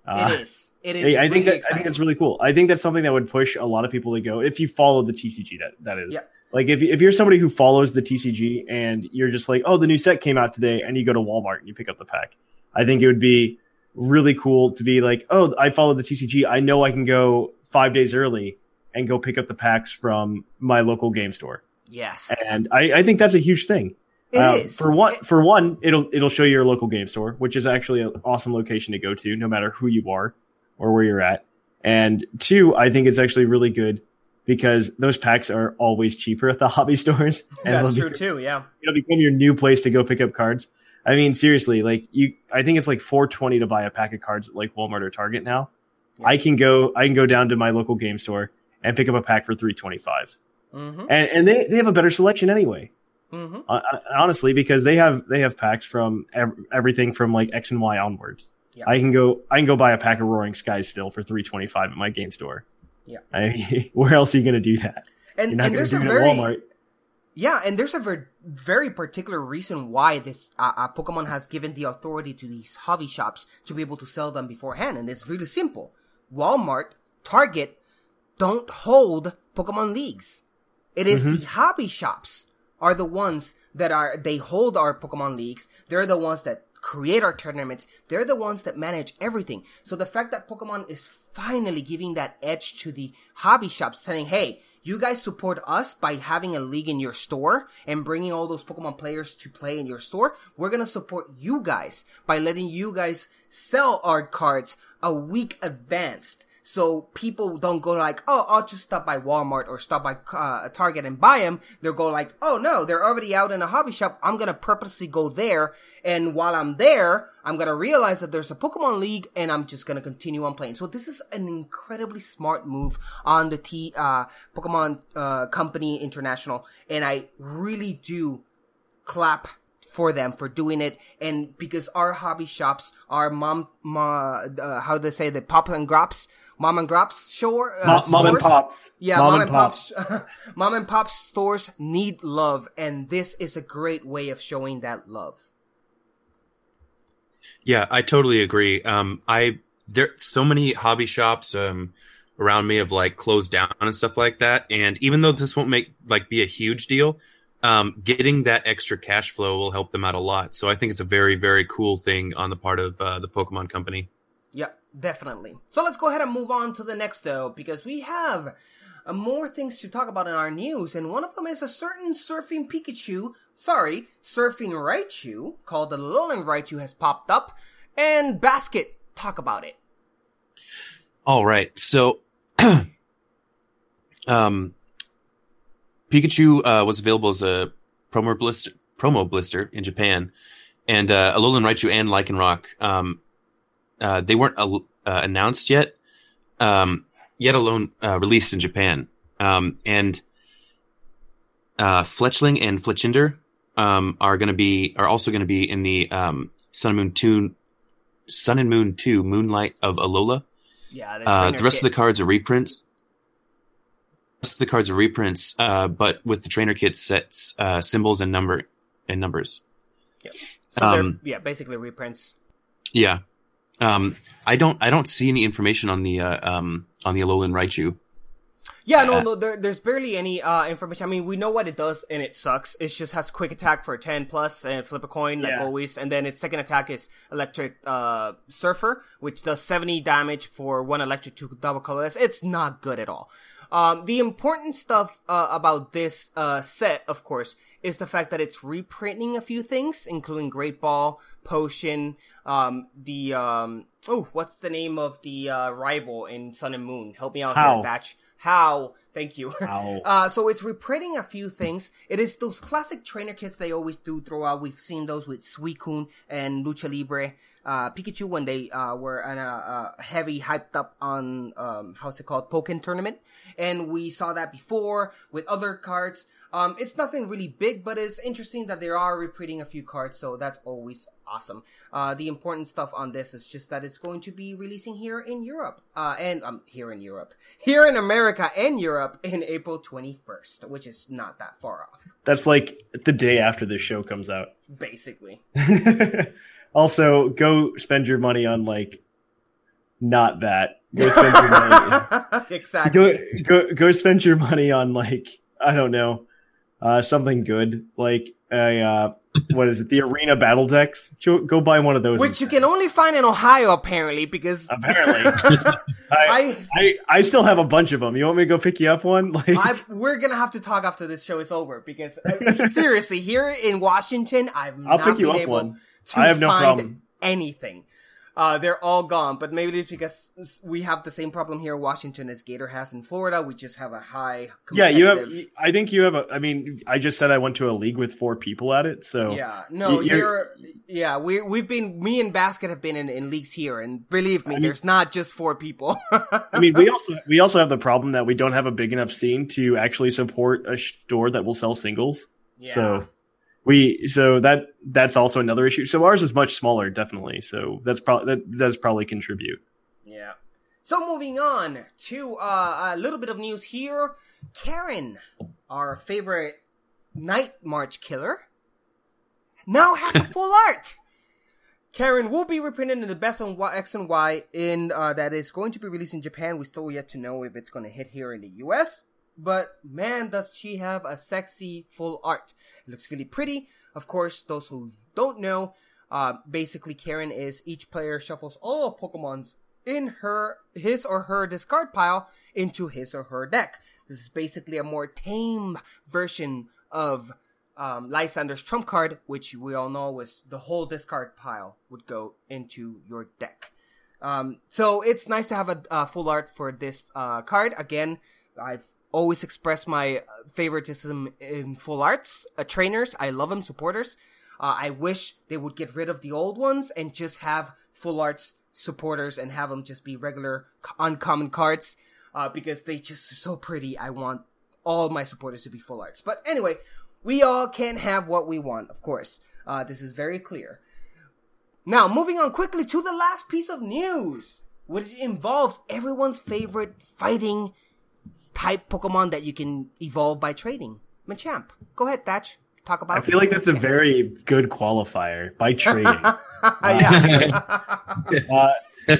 Uh, it is. It is. I, I really think that I think that's really cool. I think that's something that would push a lot of people to go if you follow the TCG. That that is Yeah. Like if if you're somebody who follows the TCG and you're just like, oh, the new set came out today, and you go to Walmart and you pick up the pack. I think it would be really cool to be like, oh, I follow the TCG. I know I can go five days early and go pick up the packs from my local game store. Yes. And I, I think that's a huge thing. It Uh, is. for one. For one, it'll it'll show you your local game store, which is actually an awesome location to go to, no matter who you are or where you're at. And two, I think it's actually really good because those packs are always cheaper at the hobby stores, and That's true too. Yeah. it'll become your new place to go pick up cards. I mean, seriously, like you, I think it's like four twenty to buy a pack of cards at like Walmart or Target now. I can go, I can go down to my local game store and pick up a pack for three twenty five, Mm-hmm. and and they they have a better selection anyway Mm-hmm. uh, uh, honestly because they have they have packs from ev- everything from like X and Y onwards. Yeah. I can go I can go buy a pack of Roaring Skies still for three twenty five at my game store. Yeah. I, where else are you going to do that? And You're not and there's a very at Walmart. Yeah, and there's a ver- very particular reason why this uh, uh, Pokemon has given the authority to these hobby shops to be able to sell them beforehand, and it's really simple. Walmart, Target, don't hold Pokemon leagues. It is Mhm. the hobby shops are the ones that are they hold our Pokemon leagues. They're the ones that create our tournaments. They're the ones that manage everything. So the fact that Pokemon is finally giving that edge to the hobby shops, saying, "Hey, you guys support us by having a league in your store and bringing all those Pokemon players to play in your store. We're gonna support you guys by letting you guys sell our cards a week advanced." So people don't go like, oh, I'll just stop by Walmart or stop by uh, Target and buy them. They'll go like, oh no, they're already out in a hobby shop. I'm gonna purposely go there, and while I'm there, I'm gonna realize that there's a Pokemon League, and I'm just gonna continue on playing. So this is an incredibly smart move on the T uh, Pokemon uh, Company International, and I really do clap for them for doing it and because our hobby shops are mom ma, uh, how they say the pop and grops mom and grops shore uh, Mom- mom and pops. yeah Mom mom, and and pops mom and pop stores need love and this is a great way of showing that love Yeah, I totally agree. Um, I there so many hobby shops um around me have like closed down and stuff like that. And even though this won't make like be a huge deal, um, getting that extra cash flow will help them out a lot. So I think it's a very very cool thing on the part of uh, the Pokemon Company. Definitely. So let's go ahead and move on to the next though, because we have uh, more things to talk about in our news, and one of them is a certain surfing Pikachu, sorry, surfing Raichu, called the Alolan Raichu has popped up, and Basket, talk about it. All right. So, um, Pikachu uh, was available as a promo blister, promo blister in Japan, and uh, Alolan Raichu and Lycanroc. Um, uh, they weren't uh, announced yet, um, yet alone uh, released in Japan. Um, and uh, Fletchling and Fletchinder um, are going to be are also going to be in the um, Sun and Moon two, Sun and Moon two Moonlight of Alola. Yeah, the, Uh, the rest kit. of the cards are reprints. The rest of the cards are reprints, uh, but with the trainer kit sets uh, symbols and number and numbers. So um, yeah, basically reprints. Yeah, um, I don't I don't see any information on the uh, um, on the Alolan Raichu. Yeah, no, no, there, there's barely any uh, information. I mean, we know what it does, and it sucks. It just has quick attack for 10 plus and flip a coin, like Yeah. always. And then its second attack is electric uh, surfer, which does 70 damage for one electric to double colorless. It's not good at all. Um, the important stuff uh, about this uh, set, of course, is the fact that it's reprinting a few things, including Great Ball, Potion, um, the um, oh, what's the name of the uh, rival in Sun and Moon? Help me out Hau. here, Thatch. Hau? Thank you. Hau. Uh, so it's reprinting a few things. It is those classic trainer kits they always do throw out. We've seen those with Suicune and Lucha Libre. Uh, Pikachu when they uh, were a, uh heavy hyped up on um, how's it called Pokken tournament, and we saw that before with other cards. Um, it's nothing really big, but it's interesting that they are reprinting a few cards, so that's always awesome. Uh, the important stuff on this is just that it's going to be releasing here in Europe, uh, and um, here in Europe, here in America and Europe in April 21st, which is not that far off, That's like the day after this show comes out. basically. also, go spend your money on like not that. Go spend your money. exactly. Go go go spend your money on like I don't know, uh, something good like a uh, what is it? The arena battle decks. Go, buy one of those. Which you can only find in Ohio, apparently, because apparently. I, I I still have a bunch of them. You want me to go pick you up one? Like I, we're gonna have to talk after this show is over because uh, seriously, here in Washington, I've I'll not pick you been up able one. to I have no problem. anything. Uh, they're all gone, but maybe it's because we have the same problem here in Washington as Gator has in Florida. We just have a high. yeah, you have. I think you have a. I mean, I just said I went to a league with four people at it. So Yeah, no, you- you're- you're, yeah, we we've been me and Basket have been in, in leagues here, and believe me, I mean- there's not just four people. I mean, we also we also have the problem that we don't have a big enough scene to actually support a store that will sell singles. Yeah. So we so that that's also another issue. So ours is much smaller, definitely. So that's probably that does probably contribute. Yeah. So moving on to uh, a little bit of news here. Karen, our favorite Night March Killer now has a full art. Karen will be reprinted in the best on Y- X and Y in uh, that is going to be released in Japan. We still yet to know if it's going to hit here in the US. But man, does she have a sexy full art. It looks really pretty. Of course, those who don't know, uh, basically Karen is each player shuffles all of Pokemon's in her, his or her discard pile into his or her deck. This is basically a more tame version of um, Lysandre's trump card, which we all know was the whole discard pile would go into your deck. Um, so it's nice to have a, a full art for this uh, card. Again, I've always express my uh, favoritism in full arts. Uh, trainers, I love them. Supporters, uh, I wish they would get rid of the old ones and just have full arts supporters and have them just be regular uncommon cards uh, because they just are so pretty. I want all my supporters to be full arts. But anyway, we all can have what we want, of course. Uh, this is very clear. Now, moving on quickly to the last piece of news, which involves everyone's favorite fighting type Pokemon that you can evolve by trading. Machamp. Go ahead, Thatch. Talk about I feel like that's a very good qualifier by trading. yeah. uh,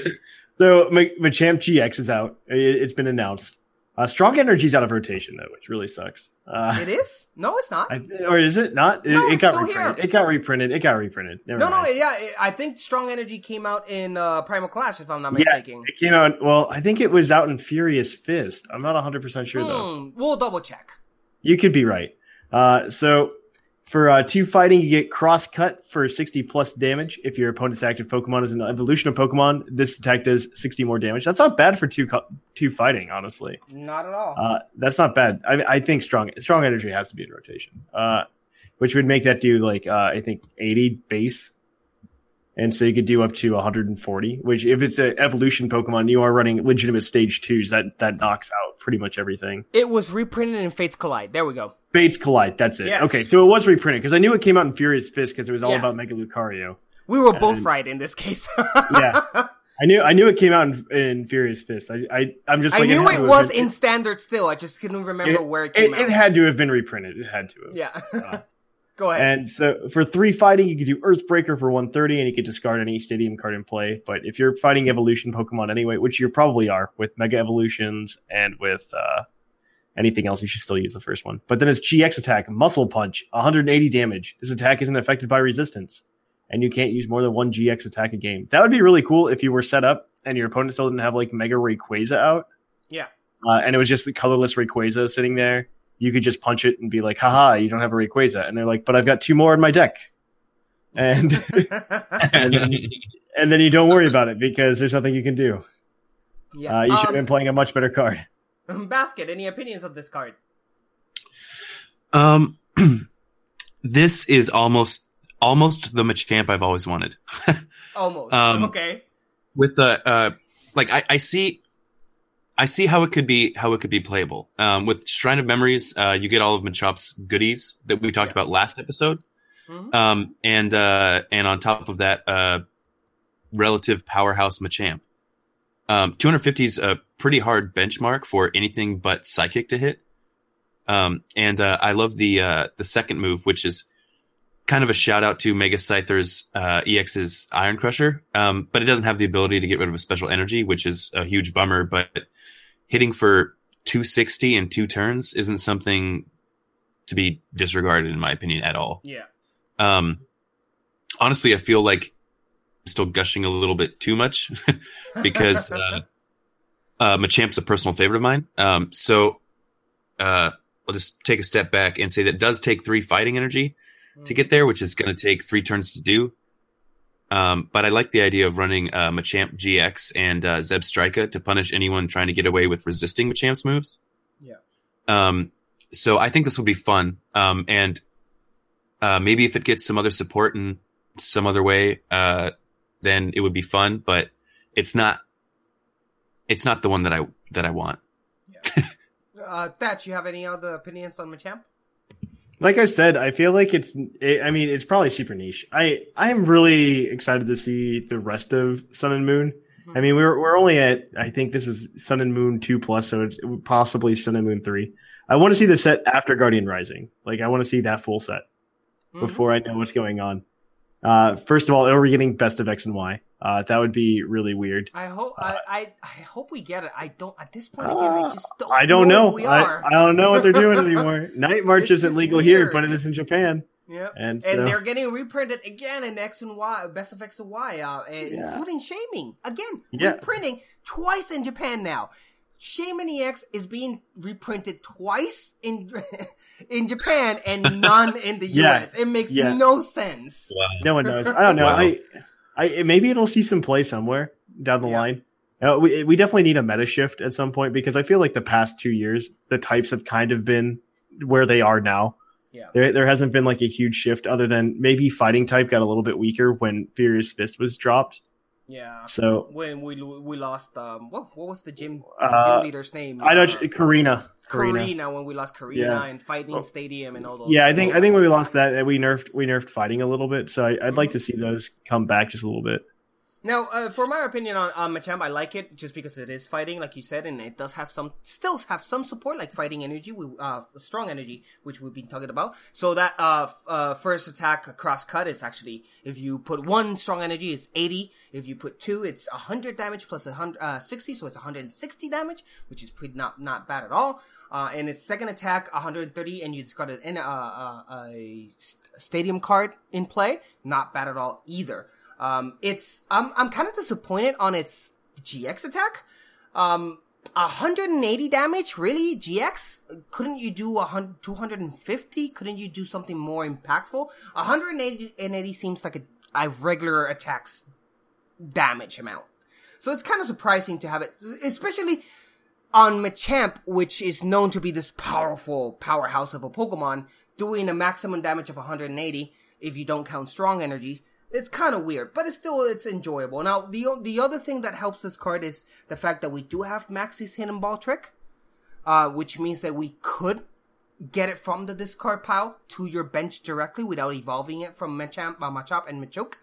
so Machamp GX is out. It, has been announced. Uh, Strong Energy's out of rotation though, which really sucks. Uh, it is? No, it's not. I, or is it not? It, No, it got reprinted. here. It got reprinted. It got reprinted. Never no, no, yeah, it- I think Strong Energy came out in uh, Primal Clash, if I'm not mistaken. Yeah, it came out. Well, I think it was out in Furious Fist. I'm not 100 percent sure though. Hmm, we'll double check. You could be right. Uh, so for uh, two fighting, you get cross cut for 60 plus damage. If your opponent's active Pokemon is an evolution of Pokemon, this attack does 60 more damage. That's not bad for two co- two fighting, honestly. Not at all. Uh, that's not bad. I, I think strong strong energy has to be in rotation, uh, which would make that do like uh, I think 80 base, and so you could do up to 140. Which if it's an evolution Pokemon, you are running legitimate stage twos. That that knocks out pretty much everything. it was reprinted in Fates Collide. There we go. Fates Collide. That's it. Yes. Okay, so it was reprinted because I knew it came out in Furious Fist because it was all Yeah. about Mega Lucario. We were both And- right in this case. Yeah, I knew I knew it came out in, in Furious Fist. I, I I'm just I like knew had it was been- in standard still. I just couldn't remember it, where it it, came it out. It had to have been reprinted. It had to have. yeah. Go ahead. And so for three fighting, you could do Earthbreaker for 130 and you could discard any stadium card in play. But if you're fighting evolution Pokemon anyway, which you probably are with Mega Evolutions and with uh, anything else, you should still use the first one. But then it's GX attack, Muscle Punch, 180 damage. This attack isn't affected by resistance. And you can't use more than one GX attack a game. That would be really cool if you were set up and your opponent still didn't have like Mega Rayquaza out. yeah. Uh, and it was just the colorless Rayquaza sitting there. You could just punch it and be like, haha, you don't have a Rayquaza. And they're like, but I've got two more in my deck. And, and, then, and then you don't worry about it because there's nothing you can do. yeah. Uh, you should have Um, been playing a much better card. Basket, any opinions of this card? Um, this is almost almost the Machamp I've always wanted. Almost. Um, okay. With the uh, like I, I see, I see how it could be how it could be playable. Um, with Shrine of Memories, uh, you get all of Machamp's goodies that we talked about last episode. Mhm. Um, and uh, and on top of that, uh, relative powerhouse Machamp. Um, 250 is a pretty hard benchmark for anything but psychic to hit. Um, and uh, I love the uh, the second move, which is kind of a shout out to Mega Scyther's uh, EX's Iron Crusher. Um, but it doesn't have the ability to get rid of a special energy, which is a huge bummer. But hitting for 260 in two turns isn't something to be disregarded, in my opinion, at all. Yeah. Um, honestly, I feel like still gushing a little bit too much because uh, uh, Machamp's a personal favorite of mine. Um, so uh, I'll just take a step back and say that it does take three fighting energy to get there, which is going to take three turns to do. Um, but I like the idea of running uh, Machamp GX and uh, Zebstrika to punish anyone trying to get away with resisting Machamp's moves. Yeah. Um, so I think this will be fun. Um, and uh, maybe if it gets some other support in some other way, uh, then it would be fun. But it's not. It's not the one that I that I want. Uh, Thatch, you have any other opinions on Machamp? Like I said, I feel like it's. It, I mean, it's probably super niche. I I am really excited to see the rest of Sun and Moon. I mean, we're we're only at I think this is Sun and Moon two plus, so it's possibly Sun and Moon three. I want to see the set after Guardian Rising. Like I want to see that full set Mhm. before I know what's going on. Uh, first of all, are we getting best of X and Y? Uh, that would be really weird. I hope I, I I hope we get it. I don't at this point again. I just don't. Uh, I don't know. we I, are. I don't know what they're doing anymore. Night March It's isn't legal here, but it is in Japan. Yep. And And, they're getting reprinted again in X and Y, Best of X and Y, uh, and Yeah. including Shaymin. Again, Yeah. reprinting twice in Japan now. Shaymin EX is being reprinted twice in in Japan and none in the Yeah. US. It makes Yeah. no sense. Wow. No one knows. I don't know. Wow. I, I maybe it'll see some play somewhere down the Yeah. line. Uh, we we definitely need a meta shift at some point because I feel like the past two years the types have kind of been where they are now. Yeah. There there hasn't been like a huge shift other than maybe fighting type got a little bit weaker when Furious Fist was dropped. Yeah. So When we we lost um what what was the gym, the Uh, gym leader's name? I know Uh, Korrina. Korrina. When we lost Korrina Yeah. and fighting Oh. stadium and all those. Yeah, I think I think when we lost that, uh, we nerfed we nerfed fighting a little bit. So I, I'd like to see those come back just a little bit. Now, uh, for my opinion on, on Machamp, I like it just because it is fighting, like you said, and it does have some, still have some support, like fighting energy, we, uh, strong energy, which we've been talking about. So that, uh, uh, first attack cross cut is actually, if you put one strong energy, it's 80. If you put two, it's 100 damage plus 100, uh, 60, so it's 160 damage, which is pretty not, not bad at all. Uh, and its second attack, 130, and you got an, uh, uh, a st- stadium card in play. Not bad at all either. Um, it's I'm I'm kind of disappointed on its GX attack. Um, 180 damage, really? GX? Couldn't you do a hun- 250? Couldn't you do something more impactful? 180 seems like a, a regular attacks damage amount. So it's kind of surprising to have it, especially on Machamp, which is known to be this powerful powerhouse of a Pokemon, doing a maximum damage of 180 if you don't count strong energy. It's kind of weird, but it's still it's enjoyable. Now the the other thing that helps this card is the fact that we do have Maxie's Hidden Ball trick, uh, which means that we could get it from the discard pile to your bench directly without evolving it from Machamp, uh, Machop, and Machoke.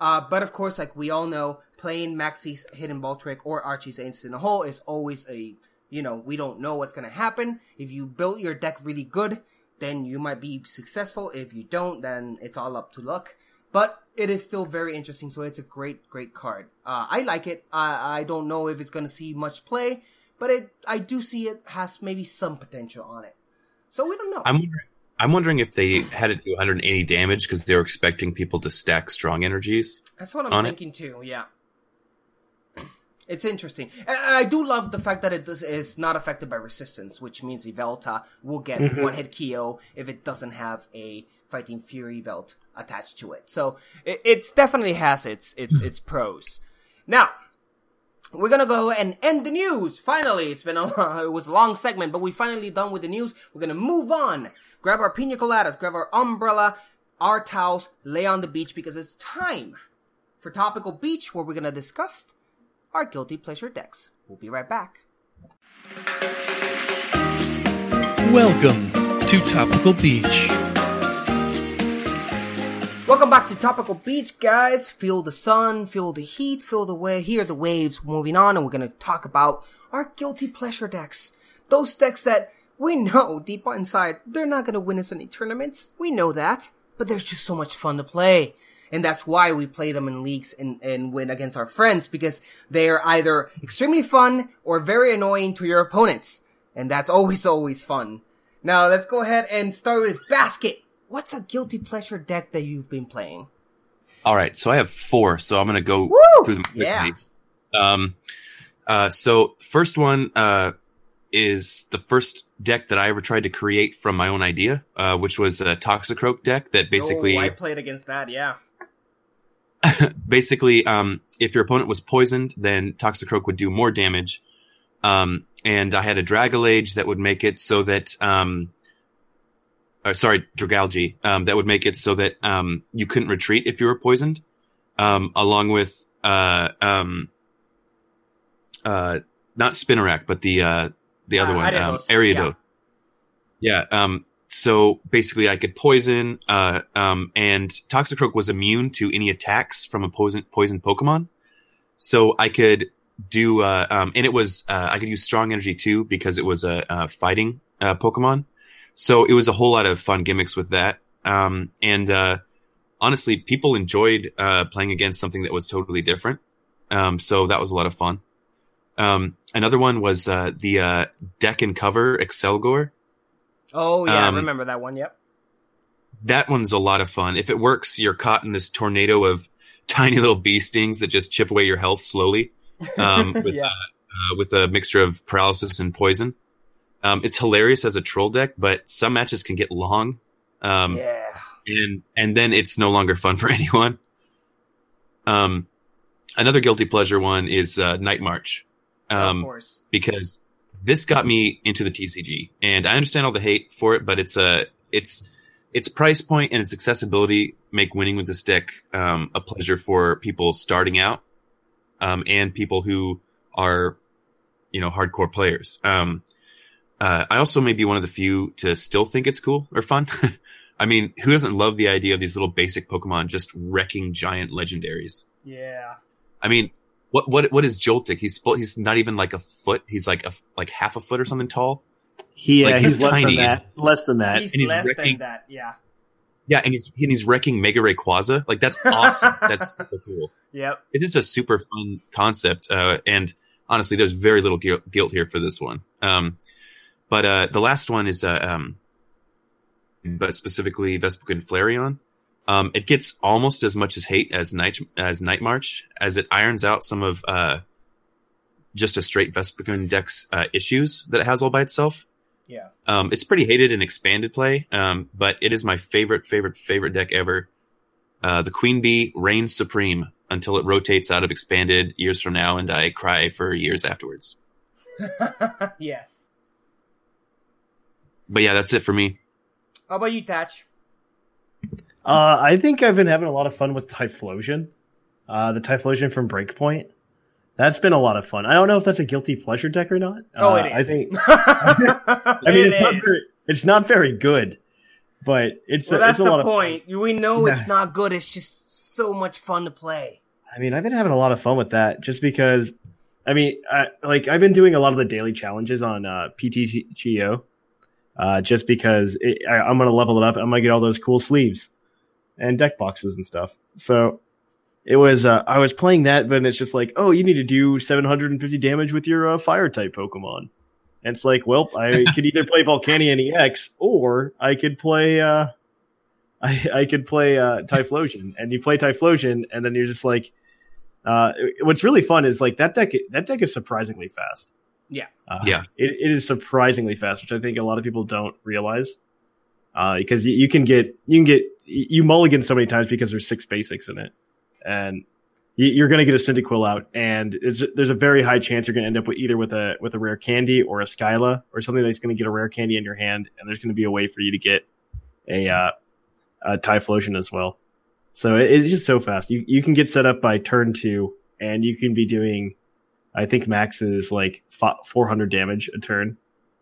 Uh, but of course, like we all know, playing Maxie's hidden ball trick or Archie's Ace in hole is always a, you know, we don't know what's gonna happen. If you build your deck really good, then you might be successful. If you don't, then it's all up to luck. But it is still very interesting, so it's a great, great card. Uh, I like it. I, I don't know if it's gonna see much play, but it, I do see it has maybe some potential on it. So we don't know. I'm wondering, I'm wondering if they had it do 180 damage because they were expecting people to stack strong energies. That's what I'm on it. thinking too. Yeah, it's interesting, and I do love the fact that it does, is not affected by resistance, which means Yveltal will get Mhm. one hit KO if it doesn't have a Fighting Fury belt attached to it. So it it's definitely has its its its pros. Now we're gonna go and end the news. Finally, it's been a long, it was a long segment, but we finally done with the news. We're gonna move on. Grab our pina coladas, grab our umbrella, our towels, lay on the beach because it's time for topical beach, where we're gonna discuss our guilty pleasure decks. We'll be right back. Welcome to Topical Beach. Welcome back to Topical Beach, guys. Feel the sun, feel the heat, feel the way, hear the waves moving on, and we're gonna talk about our guilty pleasure decks. Those decks that we know deep inside they're not gonna win us any tournaments. We know that, but they're just so much fun to play. And that's why we play them in leagues and, and win against our friends because they are either extremely fun or very annoying to your opponents. And that's always, always fun. Now let's go ahead and start with Basket. What's a guilty pleasure deck that you've been playing? All right, so I have four, so I'm going to go Woo! through them quickly. Yeah. Um, uh, so first one uh, is the first deck that I ever tried to create from my own idea, uh, which was a Toxicroak deck that basically oh, I played against that. Yeah. basically, um, if your opponent was poisoned, then Toxicroak would do more damage. Um, and I had a Dragalage that would make it so that, um, uh, sorry, Dragalge, um, that would make it so that, um, you couldn't retreat if you were poisoned. Um, along with, uh, um, uh, not Spinarak, but the, uh, the other Uh, one, um, Ariado. Yeah. Um, so basically I could poison, uh, um, and Toxicroak was immune to any attacks from a poison, poison Pokemon. So I could do, uh, um, and it was, uh, I could use strong energy too because it was a, uh fighting, uh, Pokemon. So it was a whole lot of fun gimmicks with that. Um, and uh, honestly, people enjoyed uh, playing against something that was totally different. Um, so that was a lot of fun. Um, another one was uh, the uh, deck and cover Accelgor. Oh yeah, Um, I remember that one. Yep. That one's a lot of fun. If it works, you're caught in this tornado of tiny little bee stings that just chip away your health slowly. Um, with, Yeah. uh, uh, with a mixture of paralysis and poison. Um, it's hilarious as a troll deck, but some matches can get long. Um, yeah. and and then it's no longer fun for anyone. Um, another guilty pleasure one is uh, Night March, um, of course. because this got me into the TCG, and I understand all the hate for it, but it's a it's its price point and its accessibility make winning with this deck um, a pleasure for people starting out, um, and people who are you know hardcore players. Um, uh, I also may be one of the few to still think it's cool or fun. I mean, who doesn't love the idea of these little basic Pokemon just wrecking giant legendaries? Yeah. I mean, what what what is Joltik? He's he's not even like a foot. He's like a f- like half a foot or something tall. He, Like, uh, he's he's, less tiny. than that. Less than that. He's, he's less wrecking- than that. Yeah. Yeah, and he's and he's wrecking Mega Rayquaza. Like that's awesome. that's super cool. Yep. It's just a super fun concept. Uh, and honestly, there's very little guilt, guilt here for this one. Um, but uh, the last one is uh, um, but specifically Vespiquen Flareon. Um, it gets almost as much as hate as Night as Night March, as it irons out some of uh, just a straight Vespiquen deck's uh, issues that it has all by itself. Yeah. Um, it's pretty hated in expanded play, um, but it is my favorite, favorite, favorite deck ever. Uh, the Queen Bee reigns supreme until it rotates out of expanded years from now, and I cry for years afterwards. yes. But yeah, that's it for me. How about you, Thatch? Uh, I think I've been having a lot of fun with Typhlosion. Uh, the Typhlosion from Breakpoint. That's been a lot of fun. I don't know if that's a guilty pleasure deck or not. Oh, Uh, it is. I think. I mean, It it's not very, it's not very good, but it's Well, a, that's it's a lot the of fun. point. We know it's not good. It's just so much fun to play. I mean, I've been having a lot of fun with that just because. I mean, I, like I've been doing a lot of the daily challenges on uh, PTGO, uh, just because it, I, I'm going to level it up. I'm going to get all those cool sleeves and deck boxes and stuff. So it was uh, I was playing that, but it's just like, oh, you need to do 750 damage with your uh, fire type Pokemon. And it's like, well, I could either play Volcanion EX or I could play. Uh, I, I could play uh, Typhlosion, and you play Typhlosion, and then you're just like, uh, what's really fun is like that deck. That deck is surprisingly fast. Yeah. Uh, Yeah. it, it is surprisingly fast, which I think a lot of people don't realize. Uh, because you, you can get you can get you mulligan so many times because there's six basics in it, and you, you're going to get a Cyndaquil out, and it's, there's a very high chance you're going to end up with either with a with a rare candy or a Skyla or something that's going to get a rare candy in your hand, and there's going to be a way for you to get a uh, a Typhlosion as well. So it, it's just so fast. You you can get set up by turn two, and you can be doing, I think max is like 400 damage a turn,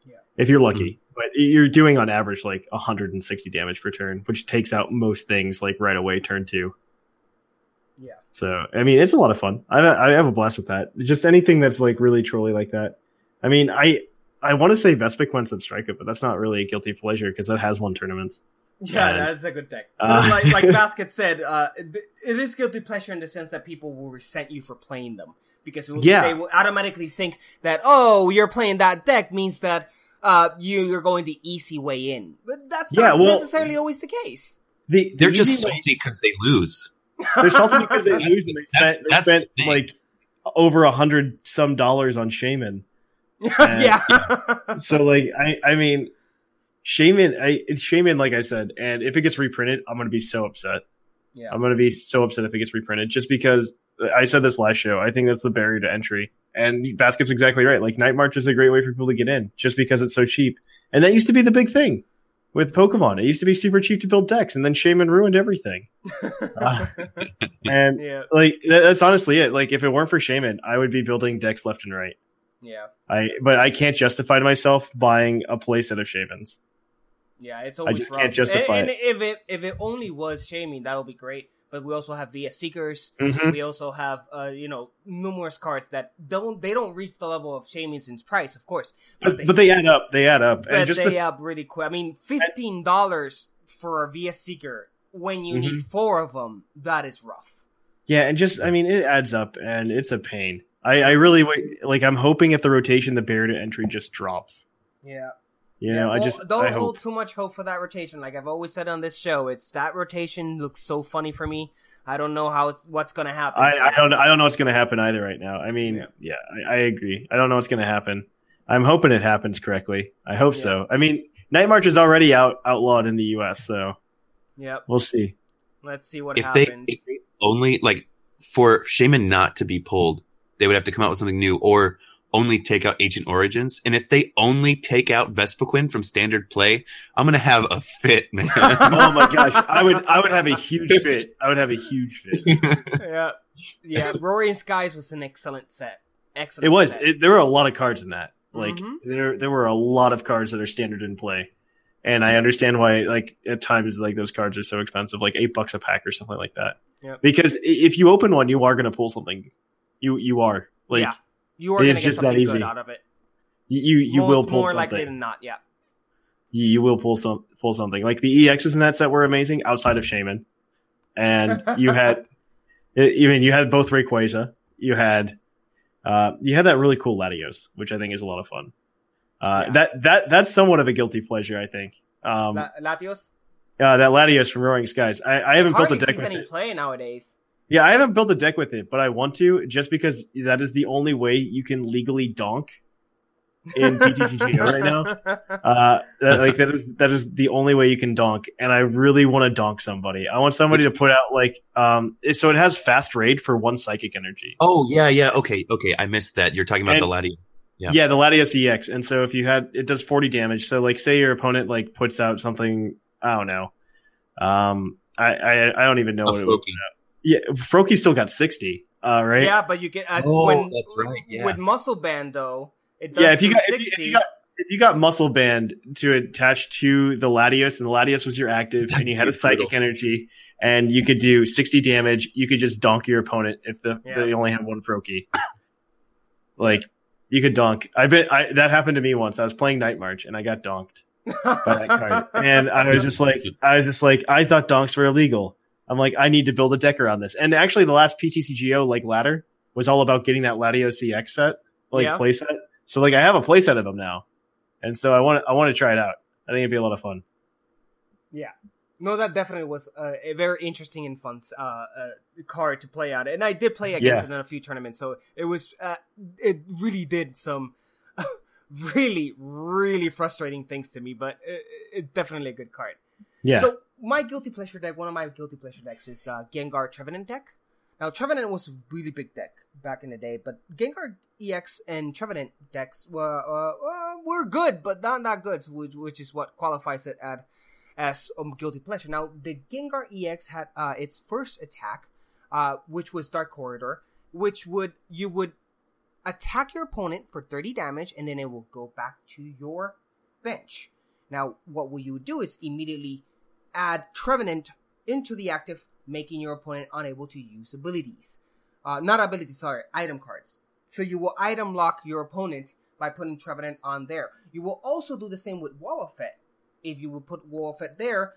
Yeah. if you're lucky. But you're doing on average like 160 damage per turn, which takes out most things like right away turn two. Yeah. So I mean, it's a lot of fun. I I have a blast with that. Just anything that's like really trolly like that. I mean, I I want to say Vespiquen Zebstrika, but that's not really a guilty pleasure because that has won tournaments. Yeah, And- that's a good deck. Uh, like like Basket said, uh, it, it is guilty pleasure in the sense that people will resent you for playing them because it will- Yeah. they will automatically think that oh, you're playing that deck means that uh you you're going the easy way in, but that's Yeah, not well- necessarily always the case. The, the They're just easy salty because they lose. They're salty because they lose and they That's- spent, they that's the spent thing. like over a hundred some dollars on Shaymin. yeah. So like I I mean Shaymin I it's Shaymin like I said, and if it gets reprinted, I'm gonna be so upset. Yeah. I'm gonna be so upset if it gets reprinted just because I said this last show. I think that's the barrier to entry. And Basket's exactly right. Like Night March is a great way for people to get in just because it's so cheap. And that used to be the big thing with Pokemon. It used to be super cheap to build decks, and then Shaymin ruined everything. Uh, and yeah. like that- that's honestly it. Like if it weren't for Shaymin, I would be building decks left and right. Yeah. I but I can't justify to myself buying a playset of Shaymins. Yeah, it's always just rough. can't justify and, it. And if it if it only was Shaymin, that would be great. But we also have VS Seekers. Mhm. We also have, uh, you know, numerous cards that don't they don't reach the level of Shaminson's price, of course, But, but they add up. They add up. but and just they the, up really quick. I mean, fifteen dollars for a VS Seeker when you need Mhm. four of them, that is rough. yeah, and just I mean, it adds up, and it's a pain. I, I really wait. Like I'm hoping if the rotation, the barrier to entry just drops. Yeah. You Yeah, know, I just don't I hold too much hope for that rotation. Like I've always said on this show, it's that rotation looks so funny for me. I don't know how it's, what's gonna happen. I, I don't I don't know what's going to happen either right now. I mean, yeah, I, I agree. I don't know what's going to happen. I'm hoping it happens correctly. I hope so. I mean, Night March is already out outlawed in the U.S., so yeah, we'll see. Let's see what if they, happens. if they only like for Shaymin not to be pulled, they would have to come out with something new or only take out Ancient Origins. And if they only take out Vespiquen from standard play, I'm gonna have a fit, man. oh my gosh, I would I would have a huge fit. I would have a huge fit. yeah, yeah. Roaring Skies was an excellent set. Excellent. It was. set. It, there were a lot of cards in that. Like Mhm. there there were a lot of cards that are standard in play. And I understand why like at times like those cards are so expensive, like eight bucks a pack or something like that. Yep. Because if you open one, you are gonna pull something. You you are. Like yeah, you are gonna it's get just that easy. good out of it. you you Most- will pull more something. likely than not. Yeah. you, you will pull some pull something. Like the EXs in that set were amazing outside of Shaymin. And you had I mean you had both Rayquaza. You had uh you had that really cool Latios, which I think is a lot of fun. Uh that that that's somewhat of a guilty pleasure, I think. Um La- Latios. uh, that Latios from Roaring Skies. I, I haven't built a Hardly deck sees with any play nowadays. Yeah, I haven't built a deck with it, but I want to just because that is the only way you can legally donk in PTCGO right now. Uh, that, like that is that is the only way you can donk, and I really want to donk somebody. I want somebody to put out like um, so it has fast raid for one psychic energy. oh yeah, yeah. Okay, okay. I missed that. You're talking about And- the Latios. Yeah. Yeah. the Latios EX, and so if you had it does forty damage. So like say your opponent like puts out something I don't know, um, I I, I don't even know A what it would Froakie. put out. Yeah, Froakie still got sixty. Uh, right? Yeah, but you get uh, Oh, when, that's right, yeah. With muscle band though, it does yeah, if you do got if you, if you got if you got muscle band to attach to the Latios, and the Latios was your active, and you had a psychic energy, and you could do sixty damage, you could just donk your opponent if the Yeah. they only had one Froakie. like you could donk. I bet I, that happened to me once. I was playing Night March and I got donked by that card, and I was just like, I was just like, I thought donks were illegal. I'm like, I need to build a deck around this. And actually, the last PTCGO like ladder was all about getting that Latios EX set, like Yeah. play set. So like, I have a play set of them now, and so I want I want to try it out. I think it'd be a lot of fun. Yeah. No, that definitely was uh, a very interesting and fun uh, uh, card to play out, and I did play against Yeah. it in a few tournaments, so it was uh, it really did some really really frustrating things to me, but it, it's definitely a good card. Yeah. So my guilty pleasure deck, one of my guilty pleasure decks is uh, Gengar Trevenant deck. Now Trevenant was a really big deck back in the day, but Gengar EX and Trevenant decks were uh, uh, were good, but not that good, which, which is what qualifies it at as um, guilty pleasure. Now the Gengar EX had uh, its first attack, uh, which was Dark Corridor, which would you would attack your opponent for 30 damage, and then it will go back to your bench. Now, what will you do is immediately add Trevenant into the active, making your opponent unable to use abilities. Uh, not abilities, sorry, item cards. So you will item lock your opponent by putting Trevenant on there. You will also do the same with Wobbuffet. If you would put Wobbuffet there,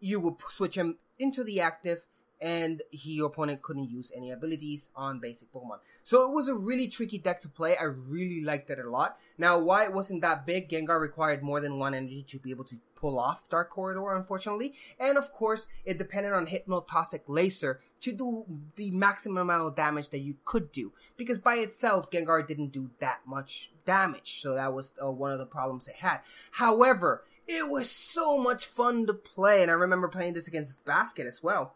you will switch him into the active, and he, your opponent couldn't use any abilities on basic Pokemon. So it was a really tricky deck to play. I really liked it a lot. Now, why it wasn't that big, Gengar required more than one energy to be able to pull off Dark Corridor, unfortunately. And of course, it depended on Hypnotoxic Laser to do the maximum amount of damage that you could do. Because by itself, Gengar didn't do that much damage. So that was uh, one of the problems it had. However, it was so much fun to play. And I remember playing this against Basket as well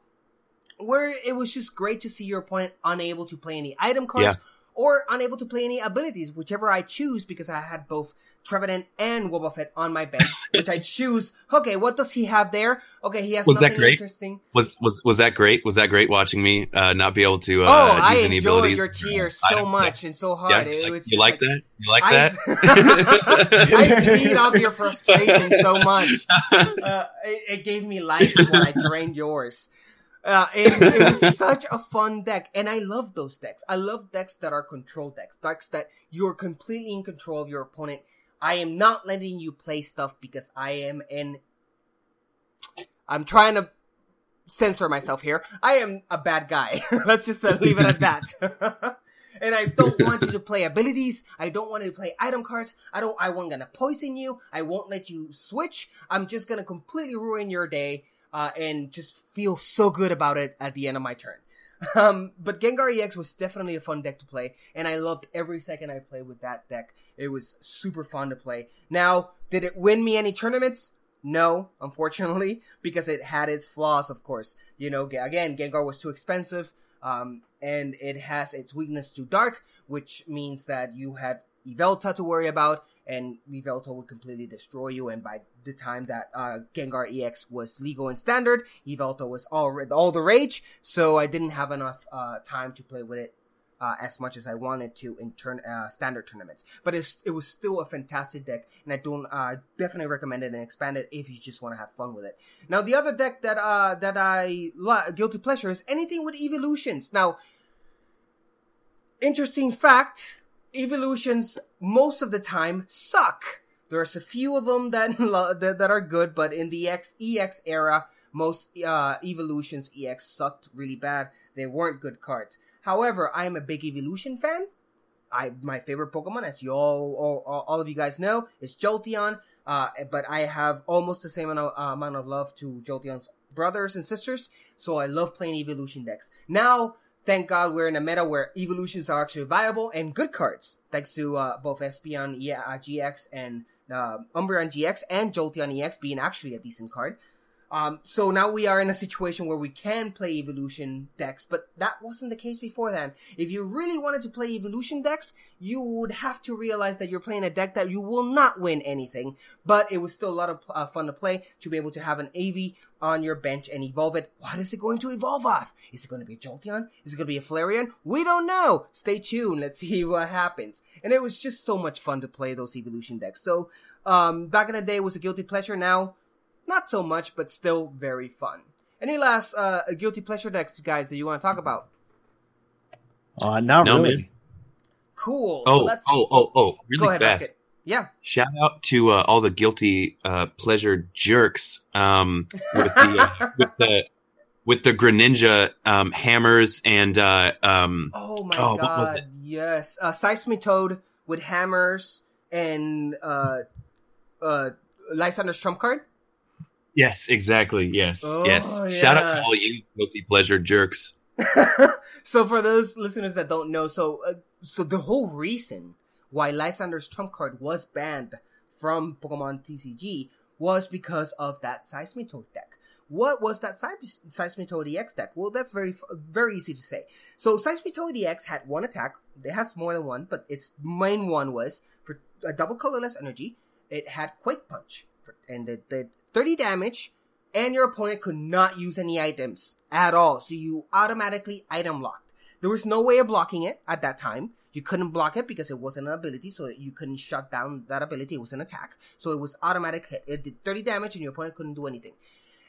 where it was just great to see your opponent unable to play any item cards Yeah. or unable to play any abilities, whichever I choose, because I had both Trevenant and Wobbuffet on my bench, which I choose. Okay, what does he have there? Okay, he has Was that great? interesting. Was was was that great? Was that great watching me uh, not be able to uh, oh, I enjoyed your tears so much and so hard. you it like, was you just like that? You like I- that? I feed off your frustration so much. Uh, it, it gave me life when I drained yours. Uh, it, it was such a fun deck, and I love those decks. I love decks that are control decks, decks that you're completely in control of your opponent. I am not letting you play stuff because I am in. I'm trying to censor myself here. I am a bad guy. Let's just uh, leave it at that. and I don't want you to play abilities. I don't want you to play item cards. I don't. I want gonna poison you. I won't let you switch. I'm just gonna completely ruin your day uh, and just feel so good about it at the end of my turn. Um, but Gengar EX was definitely a fun deck to play, and I loved every second I played with that deck. It was super fun to play. Now, did it win me any tournaments? No, unfortunately, because it had its flaws, of course. You know, again, Gengar was too expensive, um, and it has its weakness to dark, which means that you had Yveltal to worry about, and Yveltal would completely destroy you. And by the time that uh, Gengar EX was legal and standard, Yveltal was all all the rage. So I didn't have enough uh, time to play with it uh, as much as I wanted to in turn uh, standard tournaments. But it was still a fantastic deck, and I don't uh, definitely recommend it and expand it if you just want to have fun with it. Now the other deck that uh that I lo- guilty pleasure is anything with evolutions. Now, interesting fact evolutions most of the time suck. There's a few of them that that are good, but in the X EX era, most uh, evolutions EX sucked really bad. They weren't good cards. However, I am a big evolution fan. I my favorite Pokemon, as you all all, all of you guys know, is Jolteon. Uh, but I have almost the same amount of, uh, amount of love to Jolteon's brothers and sisters, so I love playing evolution decks. Now thank God we're in a meta where evolutions are actually viable and good cards, thanks to uh, both Espeon yeah, uh, GX and uh, Umbreon GX and Jolteon EX being actually a decent card. Um, so now we are in a situation where we can play evolution decks, but that wasn't the case before then. If you really wanted to play evolution decks, you would have to realize that you're playing a deck that you will not win anything, but it was still a lot of uh, fun to play to be able to have an Eevee on your bench and evolve it. What is it going to evolve off? Is it going to be a Jolteon? Is it going to be a Flareon? We don't know. Stay tuned. Let's see what happens. And it was just so much fun to play those evolution decks. So, um, back in the day was a guilty pleasure. Now, not so much, but still very fun. Any last uh, guilty pleasure decks, guys, that you want to talk about? Uh, not No, really. man. Cool. Oh, So let's- oh, oh, oh! Go Really ahead, fast. Basket. Yeah. Shout out to uh, all the guilty uh, pleasure jerks um, with the uh, with the with the Greninja um, hammers and uh, um, Oh my Oh, what was god, yes. Uh, Seismitoad with hammers and uh, uh, Lysandre's trump card. Yes, exactly, yes, Oh, yes. Shout out to all you guilty pleasure jerks. so for those listeners that don't know, so uh, so the whole reason why Lysandre's trump card was banned from Pokemon TCG was because of that Seismitoad deck. What was that Seis- Seismitoad EX deck? Well, that's very very easy to say. So Seismitoad EX had one attack. It has more than one, but its main one was for a double colorless energy. It had Quake Punch, and it did 30 damage, and your opponent could not use any items at all. So you automatically item locked. There was no way of blocking it at that time. You couldn't block it because it wasn't an ability, so you couldn't shut down that ability. It was an attack. So it was automatic hit. It did 30 damage and your opponent couldn't do anything.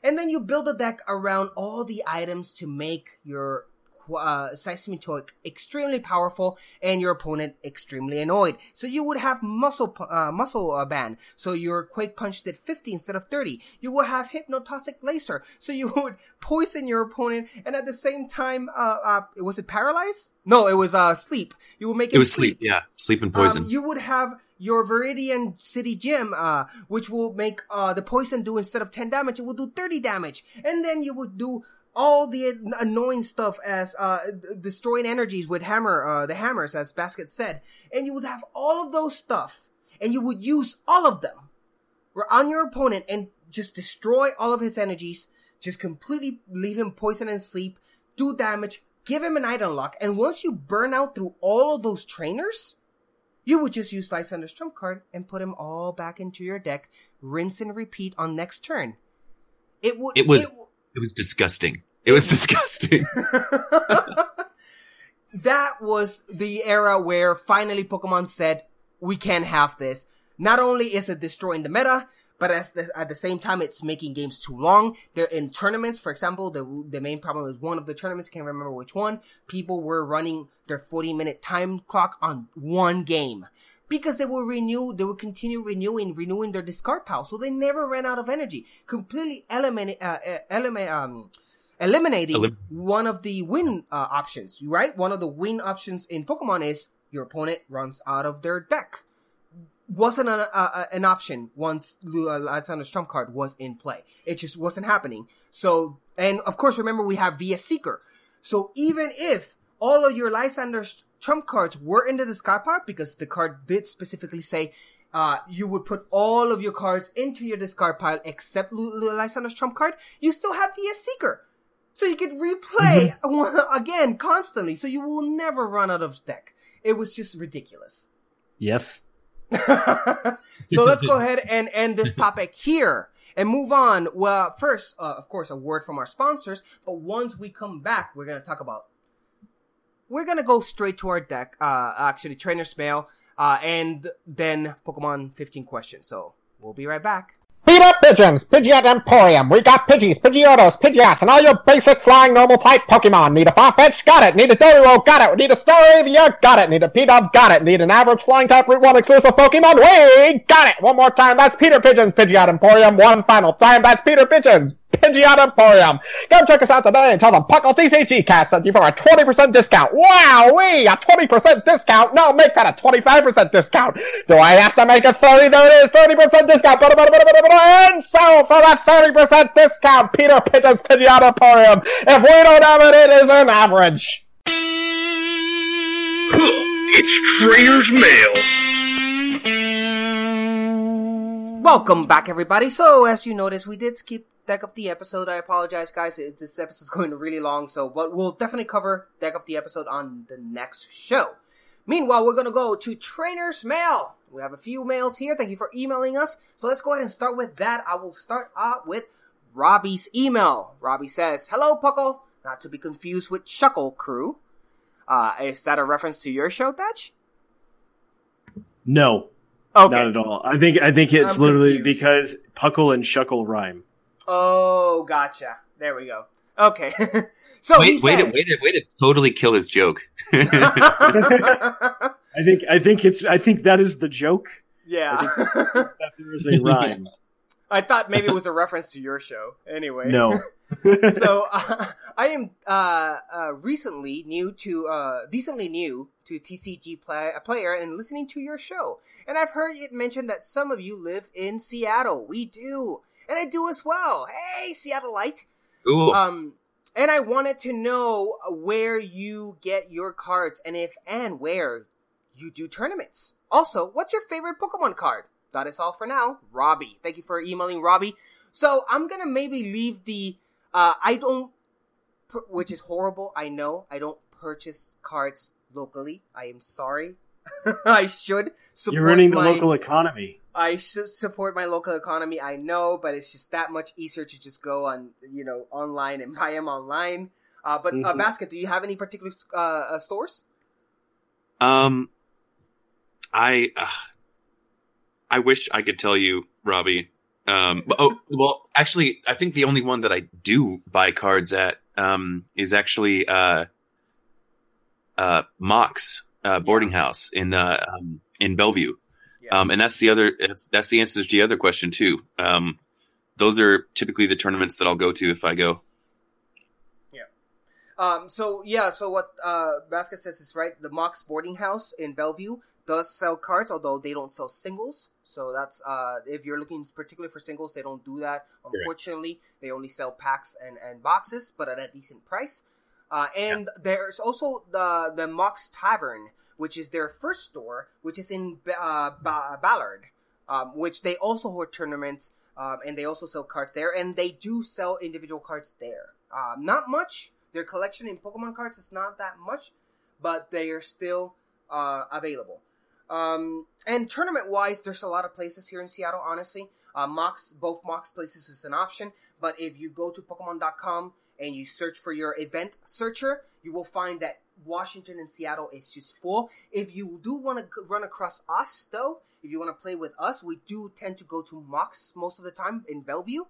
And then you build a deck around all the items to make your uh, Seismitoad extremely powerful and your opponent extremely annoyed. So you would have muscle uh, muscle uh, band. So your Quake Punch did 50 instead of 30. You will have Hypnotoxic Laser. So you would poison your opponent and at the same time, uh, uh, was it paralyzed? No, it was uh, sleep. You would make It it was sleep, yeah, sleep and poison. um, you would have your Viridian City Gym, uh, which will make uh, the poison do instead of 10 damage, it will do 30 damage. And then you would do all the annoying stuff as uh, destroying energies with hammer, uh, the hammers, as Basket said. And you would have all of those stuff, and you would use all of them on your opponent and just destroy all of his energies, just completely leave him poison and sleep, do damage, give him an item lock, and once you burn out through all of those trainers, you would just use Lysandre's trump card and put him all back into your deck, rinse and repeat on next turn. It would. It was it was disgusting. It was disgusting. that was the era where finally Pokemon said, we can't have this. Not only is it destroying the meta, but as the, at the same time, it's making games too long. They're in tournaments, for example. The the main problem is one of the tournaments. Can't remember which one. People were running their forty minute time clock on one game because they will renew. They will continue renewing, renewing their discard pile, so they never ran out of energy. Completely eliminate, uh, uh eliminate, um, eliminating Elim- one of the win uh, options. Right, one of the win options in Pokemon is your opponent runs out of their deck wasn't an, uh, an option once Lysandre's trump card was in play. It just wasn't happening. So, and of course, remember we have VS Seeker. So even if all of your Lysandre's trump cards were in the discard pile, because the card did specifically say, uh, you would put all of your cards into your discard pile except Lysandre's trump card, you still had VS Seeker. So you could replay mm-hmm. again constantly, so you will never run out of deck. It was just ridiculous. Yes. so let's go ahead and end this topic here and move on. Well, first, uh, of course, a word from our sponsors, but once we come back, we're going to talk about. We're to go straight to our deck, uh, actually, Trainer's Mail, uh, and then Pokemon 15 questions. So we'll be right back. Peter Pigeons, Pidgeot Emporium. We got Pidgeys, Pidgeotos, Pidgeots, and all your basic flying normal type Pokemon. Need a Farfetch? Got it. Need a Doduo? Got it. Need a Staravia? Got it. Need a Pidove? Got it. Need an average flying type Route 1 exclusive Pokemon? We got it. One more time. That's Peter Pigeons, Pidgeot Emporium. One final time. That's Peter Pigeons, Pidgeot Emporium. Come check us out today and tell them Puckle TCG Cast sent you for a 20% discount. Wow, we a 20% discount. No, make that a 25% discount. Do I have to make it 30? There it is, 30% discount. And so for that 30% discount, Peter Pigeon's Pidgeot Emporium. If we don't have it, it is an average. It's Trainer's Mail. Welcome back, everybody. So, as you notice, we did skip deck of the episode. I apologize, guys. It, this episode's going really long, so but we'll definitely cover deck of the episode on the next show. Meanwhile, we're gonna go to Trainer's Mail. We have a few mails here. Thank you for emailing us. So let's go ahead and start with that. I will start out with Robbie's email. Robbie says, "Hello, Puckle. Not to be confused with Shuckle Crew. Uh, is that a reference to your show, Thatch? No. Okay. Not at all. I think I think it's I'm literally confused. because Puckle and Shuckle rhyme. Oh, gotcha. There we go. Okay. so wait, wait, says, to, wait, to, wait to totally kill his joke. I think I think it's I think that is the joke. yeah. That there is a rhyme. I thought maybe it was a reference to your show. Anyway. No. so uh, I am uh, uh, recently new to uh, decently new to TCG play- player and listening to your show, and I've heard it mentioned that some of you live in Seattle. We do, and I do as well. Hey, Seattleite. Ooh. Um, and I wanted to know where you get your cards, and if and where you do tournaments. Also, what's your favorite Pokemon card? That is all for now. Robbie. Thank you for emailing Robbie. So I'm gonna maybe leave the uh I don't which is horrible, I know. I don't purchase cards locally. I am sorry. I should support You're ruining the my, local economy. I should support my local economy. I know, but it's just that much easier to just go on, you know, online and buy them online. Uh, but uh, Mhm. basket, do you have any particular uh, uh, stores? Um, I uh, I wish I could tell you, Robbie. Um, oh well, actually, I think the only one that I do buy cards at um is actually uh uh Mox uh boarding house in uh um, in Bellevue. Um, and that's the other that's, that's the answer to the other question too. Um, those are typically the tournaments that I'll go to if I go. Yeah. Um, so yeah, so what uh, Basket says is right. The Mox Boarding House in Bellevue does sell cards, although they don't sell singles. So that's uh, if you're looking particularly for singles, they don't do that. Unfortunately, they only sell packs and, and boxes, but at a decent price. Uh, and there's also the the Mox Tavern, which is their first store, which is in uh, ba- Ballard, um, which they also hold tournaments, um, and they also sell cards there, and they do sell individual cards there. Um, not much. Their collection in Pokemon cards is not that much, but they are still uh, available. Um, and tournament wise, there's a lot of places here in Seattle. Honestly, uh, Mox, both Mox places is an option. But if you go to Pokemon.com and you search for your event searcher, you will find that Washington and Seattle is just full. If you do want to run across us, though, if you want to play with us, we do tend to go to Mox most of the time in Bellevue.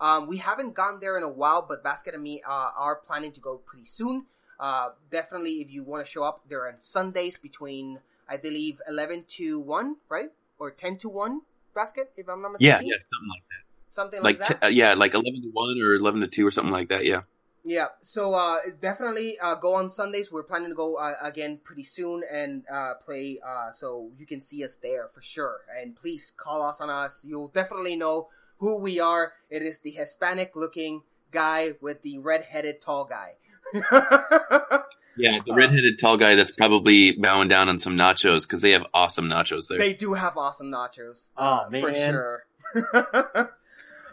Um, we haven't gone there in a while, but Basket and me uh, are planning to go pretty soon. Uh, definitely, if you want to show up, they're on Sundays between, I believe, 11 to 1, right? Or 10 to 1, Basket, if I'm not mistaken? Yeah, yeah, something like that. Something like, Like, that. t- uh, yeah, like eleven to one or eleven to two or something like that. Yeah. Yeah, so uh, definitely uh, go on Sundays. We're planning to go uh, again pretty soon and uh, play, uh, so you can see us there for sure. And please call us on us. You'll definitely know who we are. It is the Hispanic-looking guy with the red-headed tall guy. Yeah, the redheaded tall guy that's probably bowing down on some nachos because they have awesome nachos there. They do have awesome nachos. Oh, uh, for man. sure.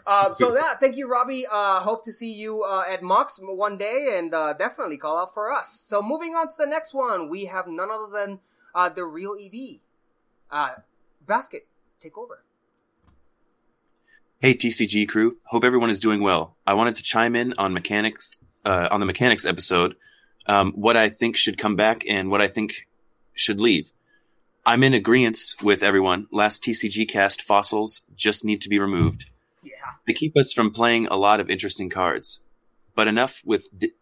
uh, so yeah, thank you, Robbie. Uh, hope to see you uh, at Mox one day, and uh, definitely call out for us. So moving on to the next one, we have none other than uh, the real EV. Uh, Basket, take over. Hey TCG crew, hope everyone is doing well. I wanted to chime in on mechanics uh, on the mechanics episode. Um, what I think should come back and what I think should leave. I'm in agreement with everyone. Last TCG cast fossils just need to be removed. Yeah. They keep us from playing a lot of interesting cards. But enough with d-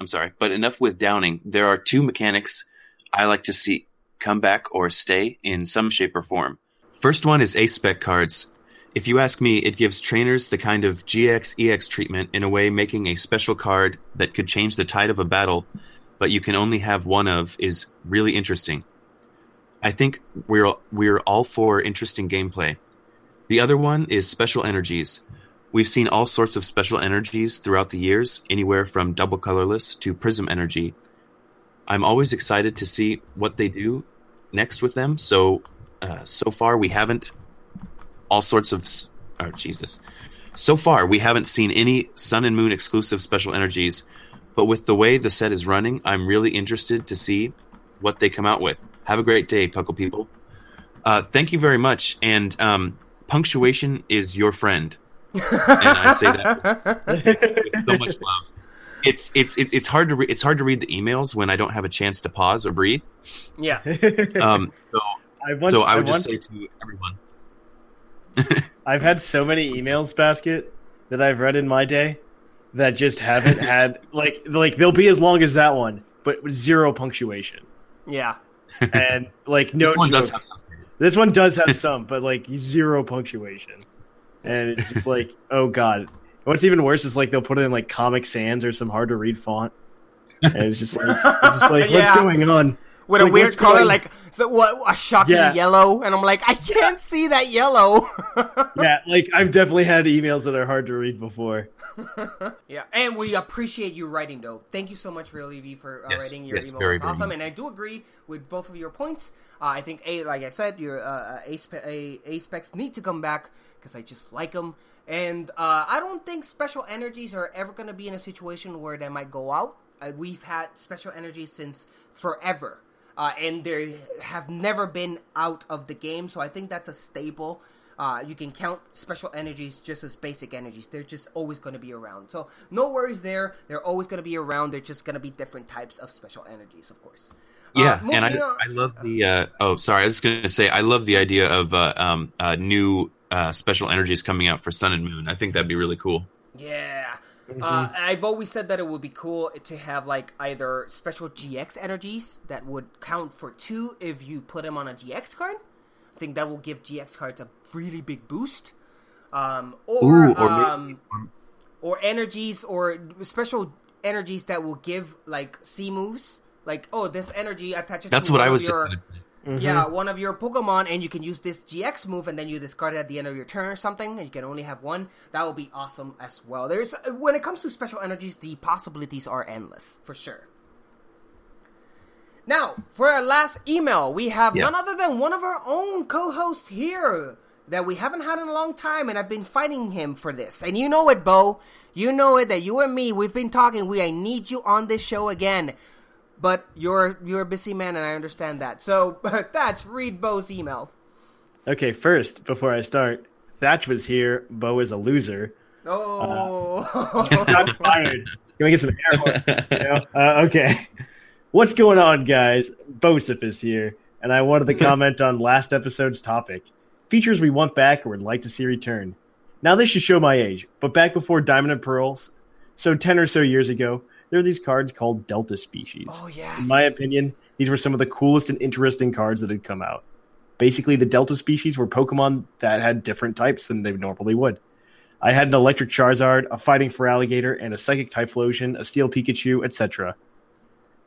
I'm sorry, but enough with downing. There are two mechanics I like to see come back or stay in some shape or form. First one is ace spec cards. If you ask me, it gives trainers the kind of GX EX treatment in a way making a special card that could change the tide of a battle, but you can only have one of is really interesting. I think we're we're all for interesting gameplay. The other one is special energies. We've seen all sorts of special energies throughout the years, anywhere from double colorless to prism energy. I'm always excited to see what they do next with them. So, uh, so far we haven't all sorts of. Oh Jesus! So far we haven't seen any Sun and Moon exclusive special energies, but with the way the set is running, I'm really interested to see what they come out with. Have a great day, Puckle people. Uh, thank you very much. And um, punctuation is your friend, and I say that with so much love. It's it's it, it's hard to re- it's hard to read the emails when I don't have a chance to pause or breathe. Yeah. Um, so I once- so I I would once- just say to everyone, I've had so many emails basket that I've read in my day that just haven't had like like they'll be as long as that one, but zero punctuation. Yeah. And like no This one does have some. This one does have some, but like zero punctuation. And it's just like, oh god. What's even worse is like they'll put it in like Comic Sans or some hard to read font. And it's just like it's just like what's going on? With It's a weird color, going- like so what a shocking Yeah. yellow, and I'm like, I can't see that yellow. Yeah, like I've definitely had emails that are hard to read before. Yeah, and we appreciate you writing though. Thank you so much, Real EV, for uh, Yes, writing your yes, email. very, It's awesome, much. and I do agree with both of your points. Uh, I think a like I said, your uh, uh, A, a, a specs need to come back because I just like them, and uh, I don't think special energies are ever going to be in a situation where they might go out. Uh, we've had special energies since forever. Uh, and they have never been out of the game, so I think that's a stable. Uh, you can count special energies just as basic energies. They're just always going to be around. So no worries there. They're always going to be around. They're just going to be different types of special energies, of course. Yeah, Uh, and I on- I love the. Uh, oh, sorry, I was going to say I love the idea of uh, um, uh, new uh, special energies coming out for Sun and Moon. I think that'd be really cool. Yeah. Uh, I've always said that it would be cool to have like either special GX energies that would count for two if you put them on a GX card. I think that will give GX cards a really big boost. Um, or Ooh, or um, or energies or special energies that will give like C moves. Like oh, this energy attaches. That's to what I was your, gonna Yeah, mm-hmm. one of your Pokemon, and you can use this GX move, and then you discard it at the end of your turn or something, and you can only have one. That will be awesome as well. There's uh, when it comes to special energies, the possibilities are endless for sure. Now, for our last email, we have Yeah. none other than one of our own co-hosts here that we haven't had in a long time, and I've been fighting him for this. And you know it, Bo. You know it that you and me, we've been talking. We I need you on this show again. But you're you're a busy man, and I understand that. So that's read Bo's email. Okay, first, before I start, Thatch was here. Bo is a loser. Oh, Shots fired. Can we get some air horns? You know? uh, okay. What's going on, guys? Bosif is here, and I wanted to comment on last episode's topic features we want back or would like to see return. Now, this should show my age, but back before Diamond and Pearls, so 10 or so years ago, there are these cards called Delta Species. Oh, yes. In my opinion, these were some of the coolest and interesting cards that had come out. Basically, the Delta Species were Pokemon that had different types than they normally would. I had an electric Charizard, a fighting Feraligatr, and a psychic Typhlosion, a steel Pikachu, etc.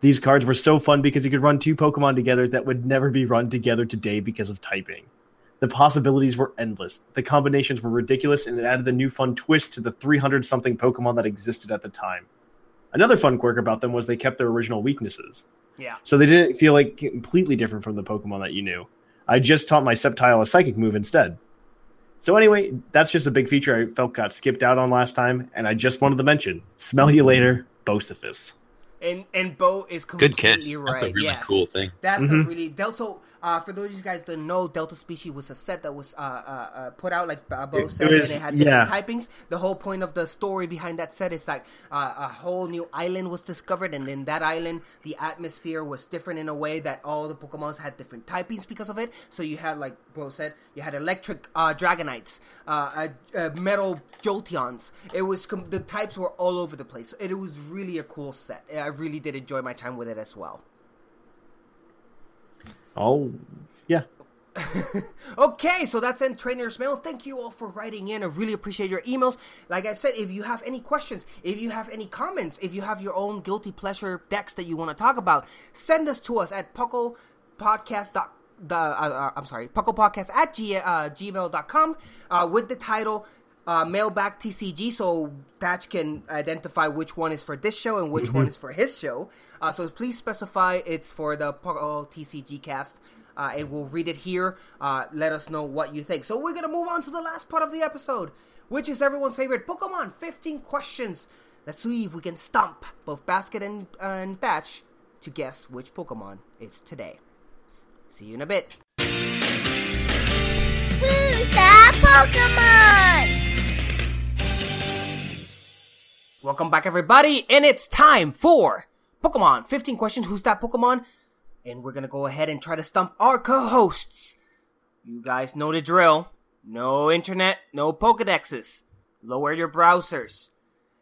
These cards were so fun because you could run two Pokemon together that would never be run together today because of typing. The possibilities were endless. The combinations were ridiculous, and it added a new fun twist to the 300 something Pokemon that existed at the time. Another fun quirk about them was they kept their original weaknesses. Yeah. So they didn't feel like completely different from the Pokemon that you knew. I just taught my Sceptile a psychic move instead. So anyway, that's just a big feature I felt got skipped out on last time, and I just wanted to mention. Smell you later, Bocephus. And and Bo is Good completely catch. right. That's a really yes. cool thing. That's a Mhm. really Delta. Uh, for those of you guys that know, Delta Species was a set that was uh, uh, uh, put out, like Bo said, was- and it had different yeah. typings. The whole point of the story behind that set is like uh, a whole new island was discovered, and in that island, the atmosphere was different in a way that all the Pokemons had different typings because of it. So you had, like Bo said, you had electric uh, Dragonites, uh, uh, uh, metal Jolteons. It was com- the types were all over the place. It, it was really a cool set. I really did enjoy my time with it as well. Oh, yeah. Okay, so that's in Trainer's Mail. Thank you all for writing in. I really appreciate your emails. Like I said, if you have any questions, if you have any comments, if you have your own guilty pleasure decks that you want to talk about, send us to us at Puckle Podcast. The, uh, uh, I'm sorry, Puckle Podcast at g- uh, gmail.com uh, with the title uh, Mailback TCG so Thatch can identify which one is for this show and which one is for his show. Uh, so please specify it's for the Puckle TCG cast uh, and we'll read it here. Uh, let us know what you think. So we're gonna move on to the last part of the episode, which is everyone's favorite Pokemon. 15 questions. Let's see if we can stump both Basket and, and Thatch to guess which Pokemon it's today. See you in a bit. Who's that Pokemon? Welcome back, everybody, and it's time for Pokemon 15 questions. Who's that Pokemon? And we're gonna go ahead and try to stump our co-hosts. You guys know the drill. No internet, no Pokedexes. Lower your browsers.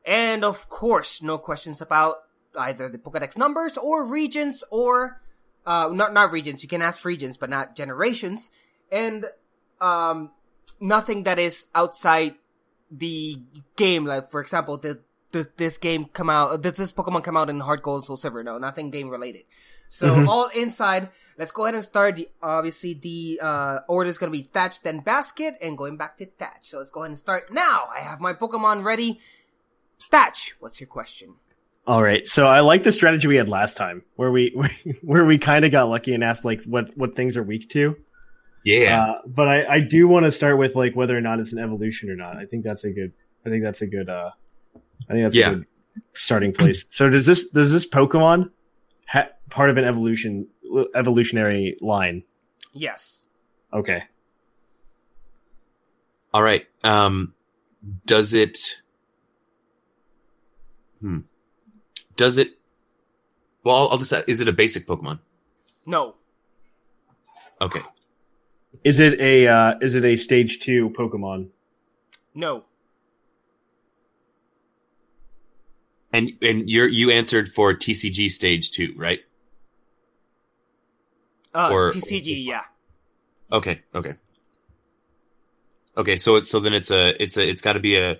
And of course, no questions about either the Pokedex numbers or regions or, uh, not, not regions. You can ask regions, but not generations. And, um, nothing that is outside the game. Like, for example, the, the this game come out, does this Pokemon come out in HeartGold and Soul Silver? No, nothing game related. So Mhm. all inside. Let's go ahead and start. The obviously the uh, order is gonna be Thatch, then Basket, and going back to Thatch. So let's go ahead and start now. I have my Pokemon ready. Thatch, what's your question? All right. So I like the strategy we had last time, where we where we kind of got lucky and asked like what what things are weak to. Yeah. Uh, but I I do want to start with like whether or not it's an evolution or not. I think that's a good. I think that's a good. uh I think that's Yeah. a good starting place. So does this does this Pokemon ha- part of an evolution evolutionary line? Yes. Okay. All right. Um, does it? Hmm. Does it? Well, I'll, I'll just. Is it a basic Pokemon? No. Okay. Is it a uh, is it a stage two Pokemon? No. And and you you answered for TCG stage two, right? Uh, Or- TCG, yeah. Okay. Okay. Okay. So it's so then it's a it's a it's got to be a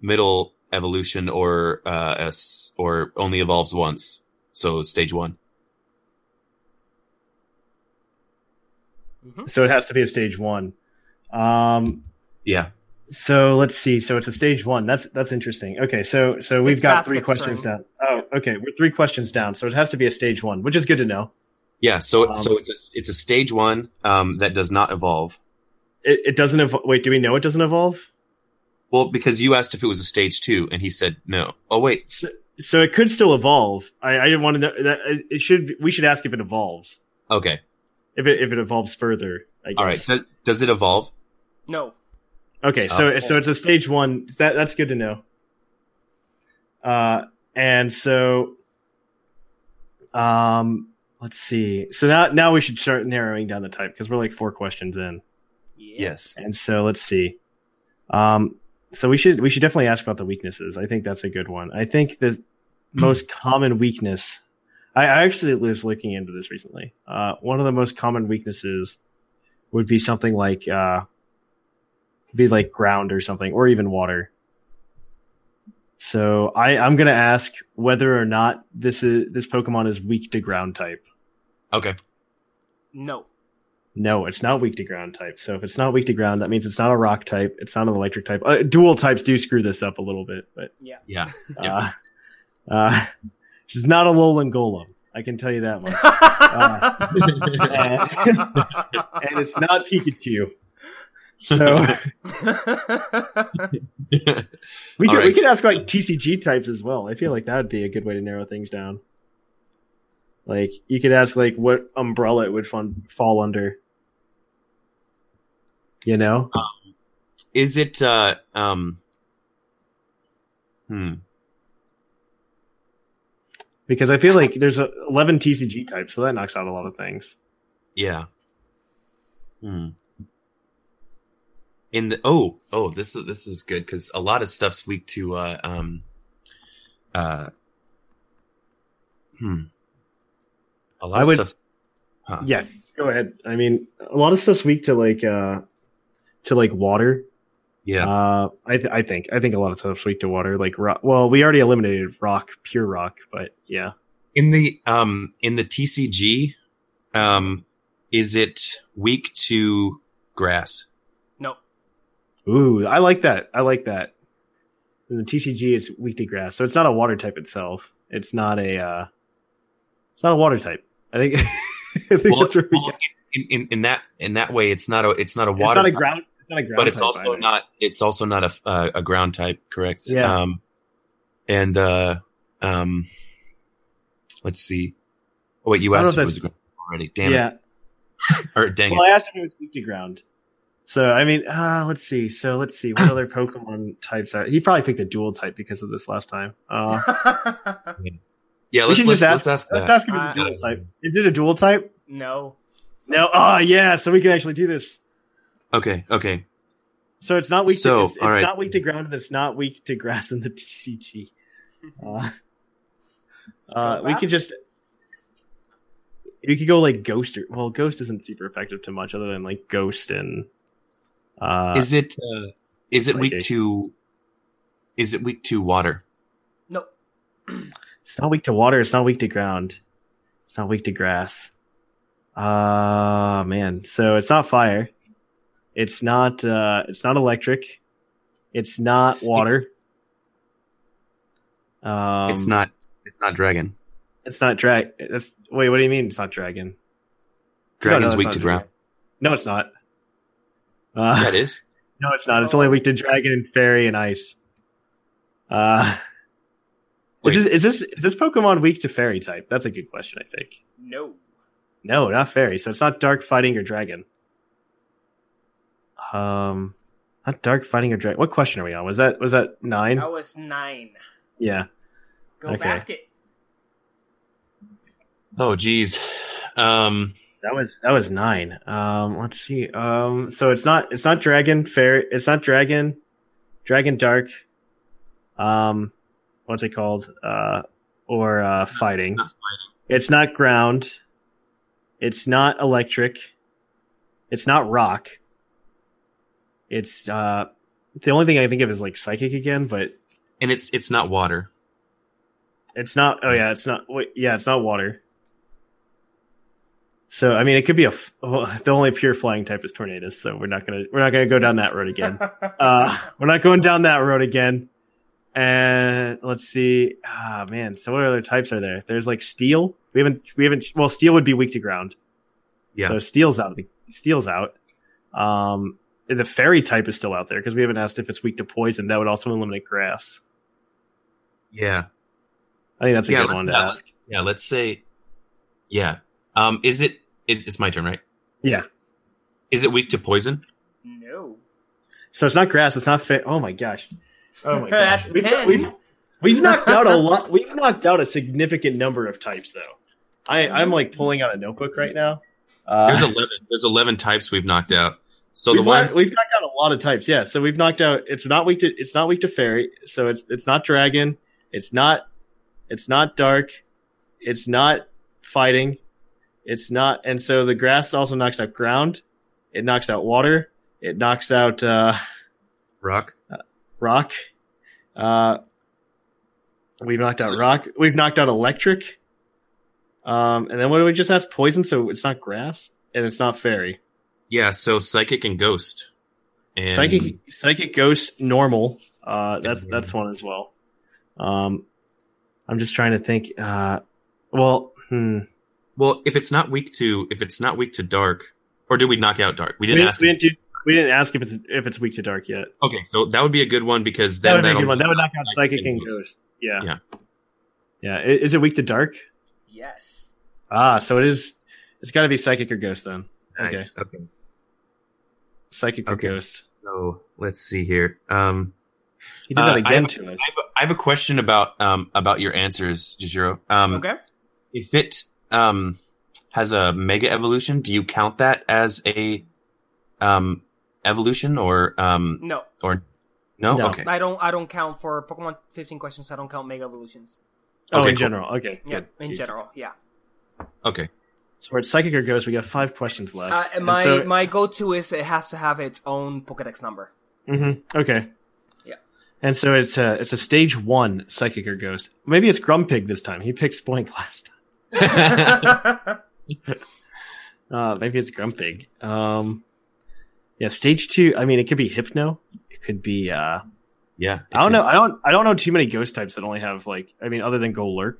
middle evolution or uh s or only evolves once. So stage one. So it has to be a stage one. Um, Yeah. So let's see. So it's a stage one. That's that's interesting. Okay, so so we've It's got three questions turn. down. Oh, okay, we're three questions down. So it has to be a stage one, which is good to know. Yeah. So Um, so it's a, it's a stage one um that does not evolve. It, it doesn't evolve. Wait, do we know it doesn't evolve? Well, because you asked if it was a stage two, and he said no. Oh wait, So, so it could still evolve. I, I didn't want to know that it should. We should ask if it evolves. okay, If it if it evolves further. I guess. all right. Does, does it evolve? No. Okay, so Oh. so it's a stage one. That that's good to know. Uh, and so Um, let's see. So now now we should start narrowing down the type because we're like four questions in. Yes. And so let's see. Um, so we should we should definitely ask about the weaknesses. I think that's a good one. I think the most common weakness. I, I actually was looking into this recently. Uh, one of the most common weaknesses would be something like uh, be like ground or something, or even water. So I I'm gonna ask whether or not this is this Pokemon is weak to ground type. Okay. No. No, it's not weak to ground type. So if it's not weak to ground, that means it's not a rock type. It's not an electric type. Uh, dual types do screw this up a little bit, but Yeah. Yeah. uh, uh, she's not a Alolan Golem. I can tell you that much. Uh, and, and it's not Pikachu. So we All could we right. could ask like TCG types as well. I feel like that would be a good way to narrow things down. Like you could ask like what umbrella it would fun, fall under. You know? Is it uh um hmm Because I feel like there's a, 11 TCG types, so that knocks out a lot of things. yeah. Hmm. In the oh oh this is this is good because a lot of stuff's weak to uh um uh hmm a lot I of would- stuff's huh. Yeah, go ahead. I mean, a lot of stuff's weak to like uh to like water. yeah Uh, I th- I think I think a lot of stuff's weak to water. Like rock. Well, we already eliminated rock, pure rock, but yeah. in the um in the TCG um is it weak to grass. Ooh, I like that. I like that. And the TCG is weak to grass, so it's not a water type itself. It's not a. uh It's not a water type. I think. I think well, that's where we well, in, in in that in that way it's not a it's not a water. It's not a type, ground. It's not a ground. but it's type also either. not it's also not a uh, a ground type correct Yeah. um and uh um let's see oh wait you asked if it was a ground already damn yeah. it or dang Well, it I asked if it was weak to ground. So I mean, uh, let's see. So let's see what other Pokemon types are. He probably picked a dual type because of this last time. Uh, yeah let's let's, just ask. let's ask let's that. ask him if it's a dual type. Is it a dual type? no. No. Oh yeah. So we can actually do this. okay okay So it's not weak. So, to, it's, it's all right. not weak to ground, and it's not weak to grass in the TCG. Uh, uh, we can just we could go like ghost. Or, well, ghost isn't super effective to much other than like ghost and. Uh, is it uh is it weak Psychic. to is it weak to water No. It's not weak to water. It's not weak to ground. It's not weak to grass. Uh man. So it's not fire. It's not. uh It's not electric. It's not water. Um, it's not it's not dragon It's not drag. It's wait. What do you mean? It's not dragon. dragon's it's weak not to dragon. ground No, it's not. Uh, that is No, it's not. It's only weak to dragon, and fairy, and ice. Uh, which is is this is this Pokemon weak to fairy type? That's a good question. I think. No. No, not fairy. So it's not dark fighting or dragon. Um, not dark fighting or dragon. What question are we on? Was that was that nine? That was nine. Yeah. Go Okay. basket. oh geez um That was that was nine. Um, let's see. Um, so it's not it's not dragon fair. It's not dragon, dragon dark. Um, what's it called? Uh, or uh, fighting. It's not ground. It's not electric. It's not rock. It's uh, the only thing I think of is like psychic again, but and it's it's not water it's not. Oh yeah, it's not. Wait, yeah, it's not water. So I mean, it could be a. f- Well, the only pure flying type is Tornadus, so we're not gonna we're not gonna go down that road again. uh, we're not going down that road again. And let's see. Ah man, so what other types are there? There's like steel. We haven't we haven't. Well, steel would be weak to ground. yeah So steel's out. of the Steel's out. Um, the fairy type is still out there because we haven't asked if it's weak to poison. That would also eliminate grass. yeah I think that's a Yeah, good let- one to yeah, ask. yeah let's say yeah um is it it's, it's my turn right Yeah. is it weak to poison No. So it's not grass. It's not fit. Oh my gosh. Oh my gosh. That's We've, 10. we've, we've knocked out a lot. We've knocked out a significant number of types, though. I I'm like pulling out a notebook right now. Uh, There's eleven. There's eleven types we've knocked out. So we've, the one we've knocked out a lot of types. Yeah, so we've knocked out. It's not weak to. It's not weak to fairy. So it's it's not dragon. It's not. It's not dark. It's not fighting. It's not. And so the grass also knocks out ground. It knocks out water. It knocks out uh, rock. rock. Uh, we've knocked out rock. We've knocked out electric. Um, and then what do we just ask? Poison. So it's not grass and it's not fairy. Yeah, so psychic and ghost. And Psychic, psychic ghost, normal. Uh, that's that's one as well. Um, I'm just trying to think. Uh, well, hmm. Well, if it's not weak to if it's not weak to dark, or did we knock out dark? We we didn't didn't, ask. we didn't do. We didn't ask if it's if it's weak to dark yet. Okay, so that would be a good one because That would be a good one. That would knock out psychic and ghost. Yeah. Yeah. Yeah. Is it weak to dark? Yes. Ah, so it is. It's got to be psychic or ghost then. Nice. Okay. Psychic or Okay. ghost. So let's see here. Um, He did that uh, I again have- to us. I have, a- I have a question about um about your answers, Jijiro. Um, Okay. If it um has a mega evolution, do you count that as a um evolution or um No. or no? No. Okay. I don't. I don't count for Pokemon 15 questions. I don't count Mega Evolutions. Oh, Okay, in cool. general. Okay. Yeah, good. in general. Yeah. Okay. So we're at psychic or ghost. We got five questions left. Uh, And my so- my go to is it has to have its own Pokedex number. Mm-hmm. Okay. Yeah. And so it's a it's a stage one psychic or ghost. Maybe it's Grumpig this time. He picked Spoink last time. Uh, maybe it's Grumpig. Um, yeah, stage two. I mean, it could be Hypno. It could be. Uh, Yeah. I don't know. I don't. I don't know too many ghost types that only have like. I mean, other than Golurk.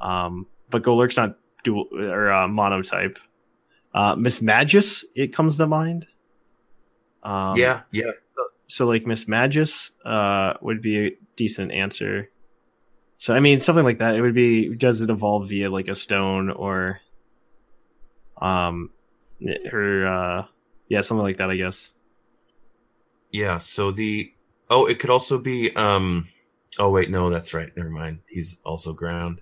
Um, but Golurk's not dual or uh, monotype. Uh, Mismagius, it comes to mind. Um, yeah. Yeah. so like Mismagius uh would be a decent answer. So I mean something like that. It would be does it evolve via like a stone or um her uh yeah, something like that I guess. Yeah. So the oh, it could also be um. Oh wait, no, that's right. Never mind. He's also ground.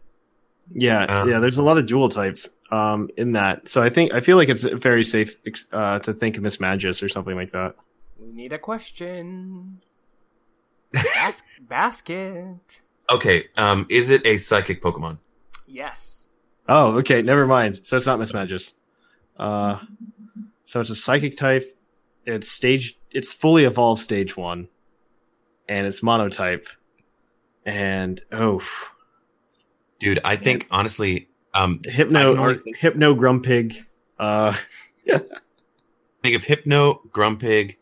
Yeah, Um, yeah, there's a lot of dual types um in that. So I think I feel like it's very safe uh to think of Mismagius or something like that. We need a question. Bas- basket. Okay. Um, is it a psychic Pokemon? Yes. Oh, okay, never mind. So it's not Mismagius. Uh, so it's a psychic type. It's stage. It's fully evolved stage one, and it's monotype. And oh, Dude, I think honestly, um, hypno or think, hypno grumpig. Uh, think of Hypno, Grumpig.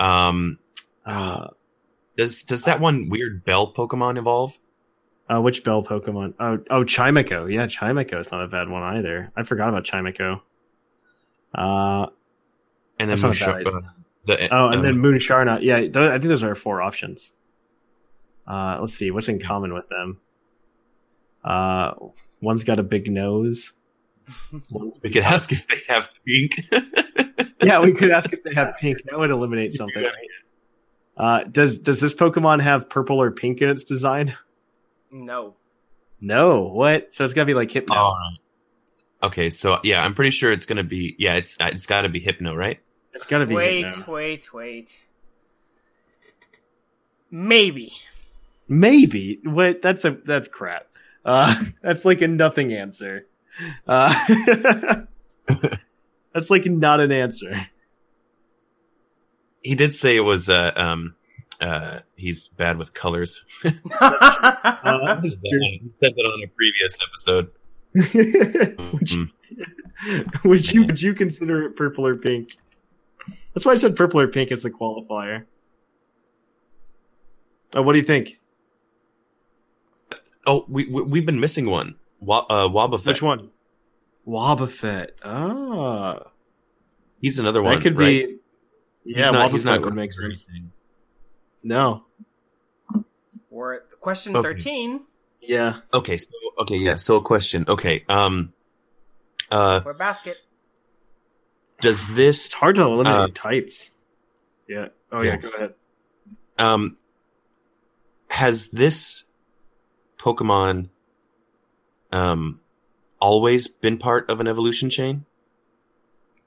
Um, uh, does does that one weird bell Pokemon evolve? Uh, which bell Pokemon? Oh, oh, Chimecho. Yeah, Chimecho is not a bad one either. I forgot about Chimecho. Uh, And then That's not a Musha- bad uh, the oh, and um, then Musharna. Yeah, th- I think those are our four options. Uh, let's see what's in common with them. Uh, one's got a big nose. One's we could ask if they have pink. yeah, we could ask if they have pink. That would eliminate something. right? Uh, does does this Pokemon have purple or pink in its design? No. No. What? So it's gotta be like Hypno. All right. Okay, so yeah, I'm pretty sure it's gonna be yeah, it's it's got to be Hypno, right? It's gotta be Wait, Hypno. wait, wait. Maybe. Maybe. Wait, that's a that's crap. Uh, that's like a nothing answer. Uh, that's like not an answer. He did say it was uh um uh he's bad with colors. Uh, He said that on a previous episode. would, you, would you would you consider it purple or pink? That's why I said purple or pink as the qualifier. Oh, what do you think? Oh, we, we we've been missing one. Wa- uh, Wobbuffet. Which one? Wobbuffet. Ah, He's another one. that could right? be. Yeah, He's not- Wobbuffet he's not would ground make or sense. anything. No. We're at question Okay. 13. Yeah. Okay, so okay, yeah. So a question. Okay, um, uh, For basket. does this It's hard to eliminate Uh, types. Yeah. Oh yeah. yeah. Go ahead. um has this Pokemon um always been part of an evolution chain?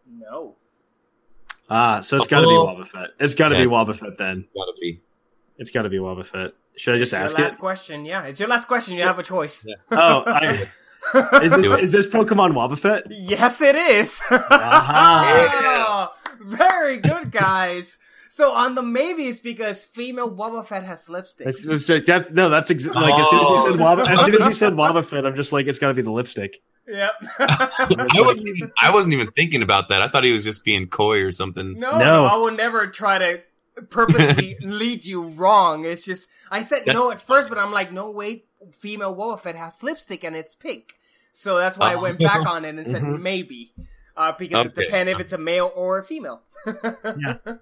No. Ah, so it's got to be Oh. Wobbuffet. It's got to Yeah. be Wobbuffet then. Gotta be. It's got to be Wobbuffet. Should I just It's ask your last it? question. Yeah, it's your last question. You have a choice. Oh, I, is, this, it. is this Pokemon Wobbuffet? Yes, it is. Aha. Very good, guys. So on the maybe it's because female Wobbuffet has lipstick. It's, it's that- no, that's ex- like as soon as you said Wobba, as soon as you said Wobbuffet, I'm just like it's got to be the lipstick. Yep. I wasn't even I wasn't even thinking about that. I thought he was just being coy or something. No, no, I will never try to purposely lead you wrong. It's just I said no at first, but I'm like, no, wait, female Wobbuffet has lipstick and it's pink. So that's why I Oh. went back on it and said Mhm. maybe. Uh, because it Okay. depends if it's a male or a female.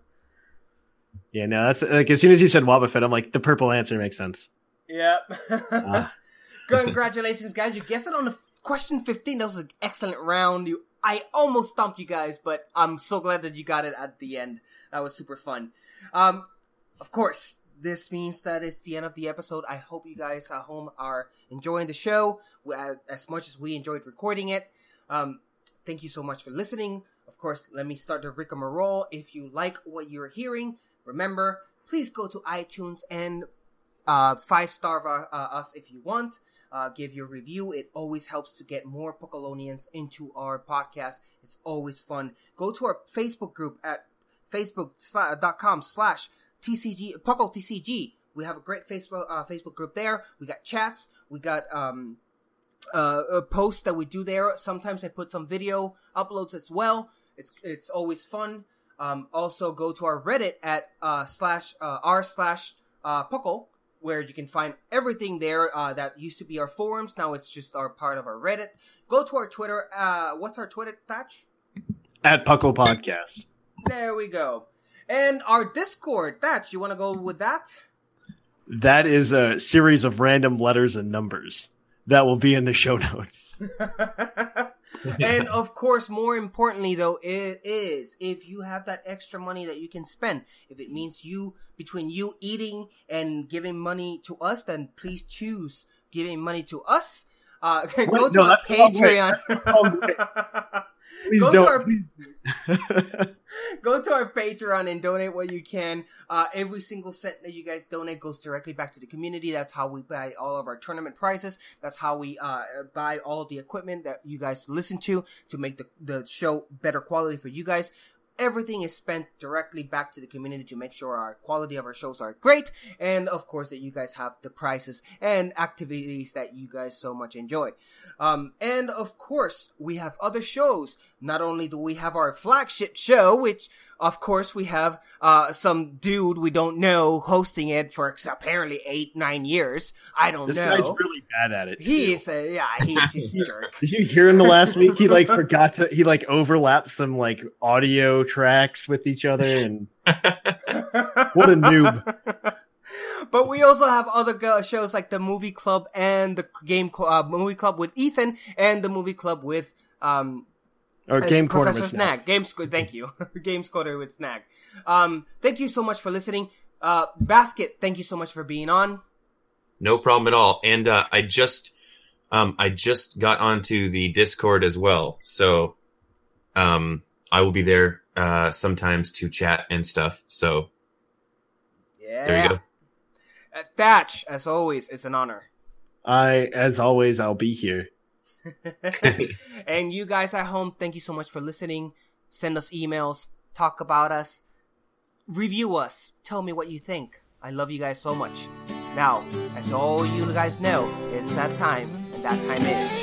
Yeah, no, that's like as soon as you said Wobbuffet, I'm like the purple answer makes sense. Yep. Ah. Congratulations, guys! You guessed it on the question fifteen. That was an excellent round. You, I almost stumped you guys, but I'm so glad that you got it at the end. That was super fun. Um, of course, this means that it's the end of the episode. I hope you guys at home are enjoying the show uh, as much as we enjoyed recording it. Um, thank you so much for listening. Of course, let me start the rigmarole. If you like what you're hearing, remember, please go to iTunes and uh, five star uh, us if you want. Uh, give your review. It always helps to get more Pocolonians into our podcast. It's always fun. Go to our Facebook group at facebook.com slash TCG, Puckle TCG. We have a great Facebook, uh, Facebook group there. We got chats. We got, um, uh, uh, posts that we do there. Sometimes I put some video uploads as well. It's, it's always fun. Um, also go to our Reddit at, uh, slash, uh, r slash, uh, Puckle where you can find everything there uh, that used to be our forums. Now it's just our part of our Reddit. Go to our Twitter. Uh, what's our Twitter, Thatch? At Puckle Podcast. There we go. And our Discord, that you want to go with that? That is a series of random letters and numbers that will be in the show notes. and of course, more importantly, though, it is if you have that extra money that you can spend. If it means you between you eating and giving money to us, then please choose giving money to us. Uh, go Wait, to no, our that's the. Patreon. That's the wrong way. Please go don't. To our, go to our Patreon and donate what you can. Uh, every single cent that you guys donate goes directly back to the community. That's how we buy all of our tournament prizes. That's how we uh, buy all of the equipment that you guys listen to to make the, the show better quality for you guys. Everything is spent directly back to the community to make sure our quality of our shows are great, and of course that you guys have the prizes and activities that you guys so much enjoy. Um, and of course, we have other shows. Not only do we have our flagship show, which of course we have uh, some dude we don't know hosting it for apparently eight nine years. I don't This know. This guy's really bad at it. He's a, yeah, he's just a jerk. Did you hear in the last week he like forgot to he like overlapped some like audio tracks with each other and what a noob. But we also have other go- shows like the movie club and the game co- uh, movie club with Ethan and the movie club with um Or as Game Corner Professor with Snag. Snag. Game Sco- thank you. game Corner with Snag. Um, thank you so much for listening. Uh, Basket, thank you so much for being on. No problem at all. And uh, I just um, I just got onto the Discord as well, so um, I will be there uh, sometimes to chat and stuff. So Yeah. there you go. Uh, Thatch, as always, it's an honor. I as always I'll be here. and you guys at home, thank you so much for listening. Send us emails, talk about us, review us, tell me what you think. I love you guys so much. Now, as all you guys know, it's that time, and that time is.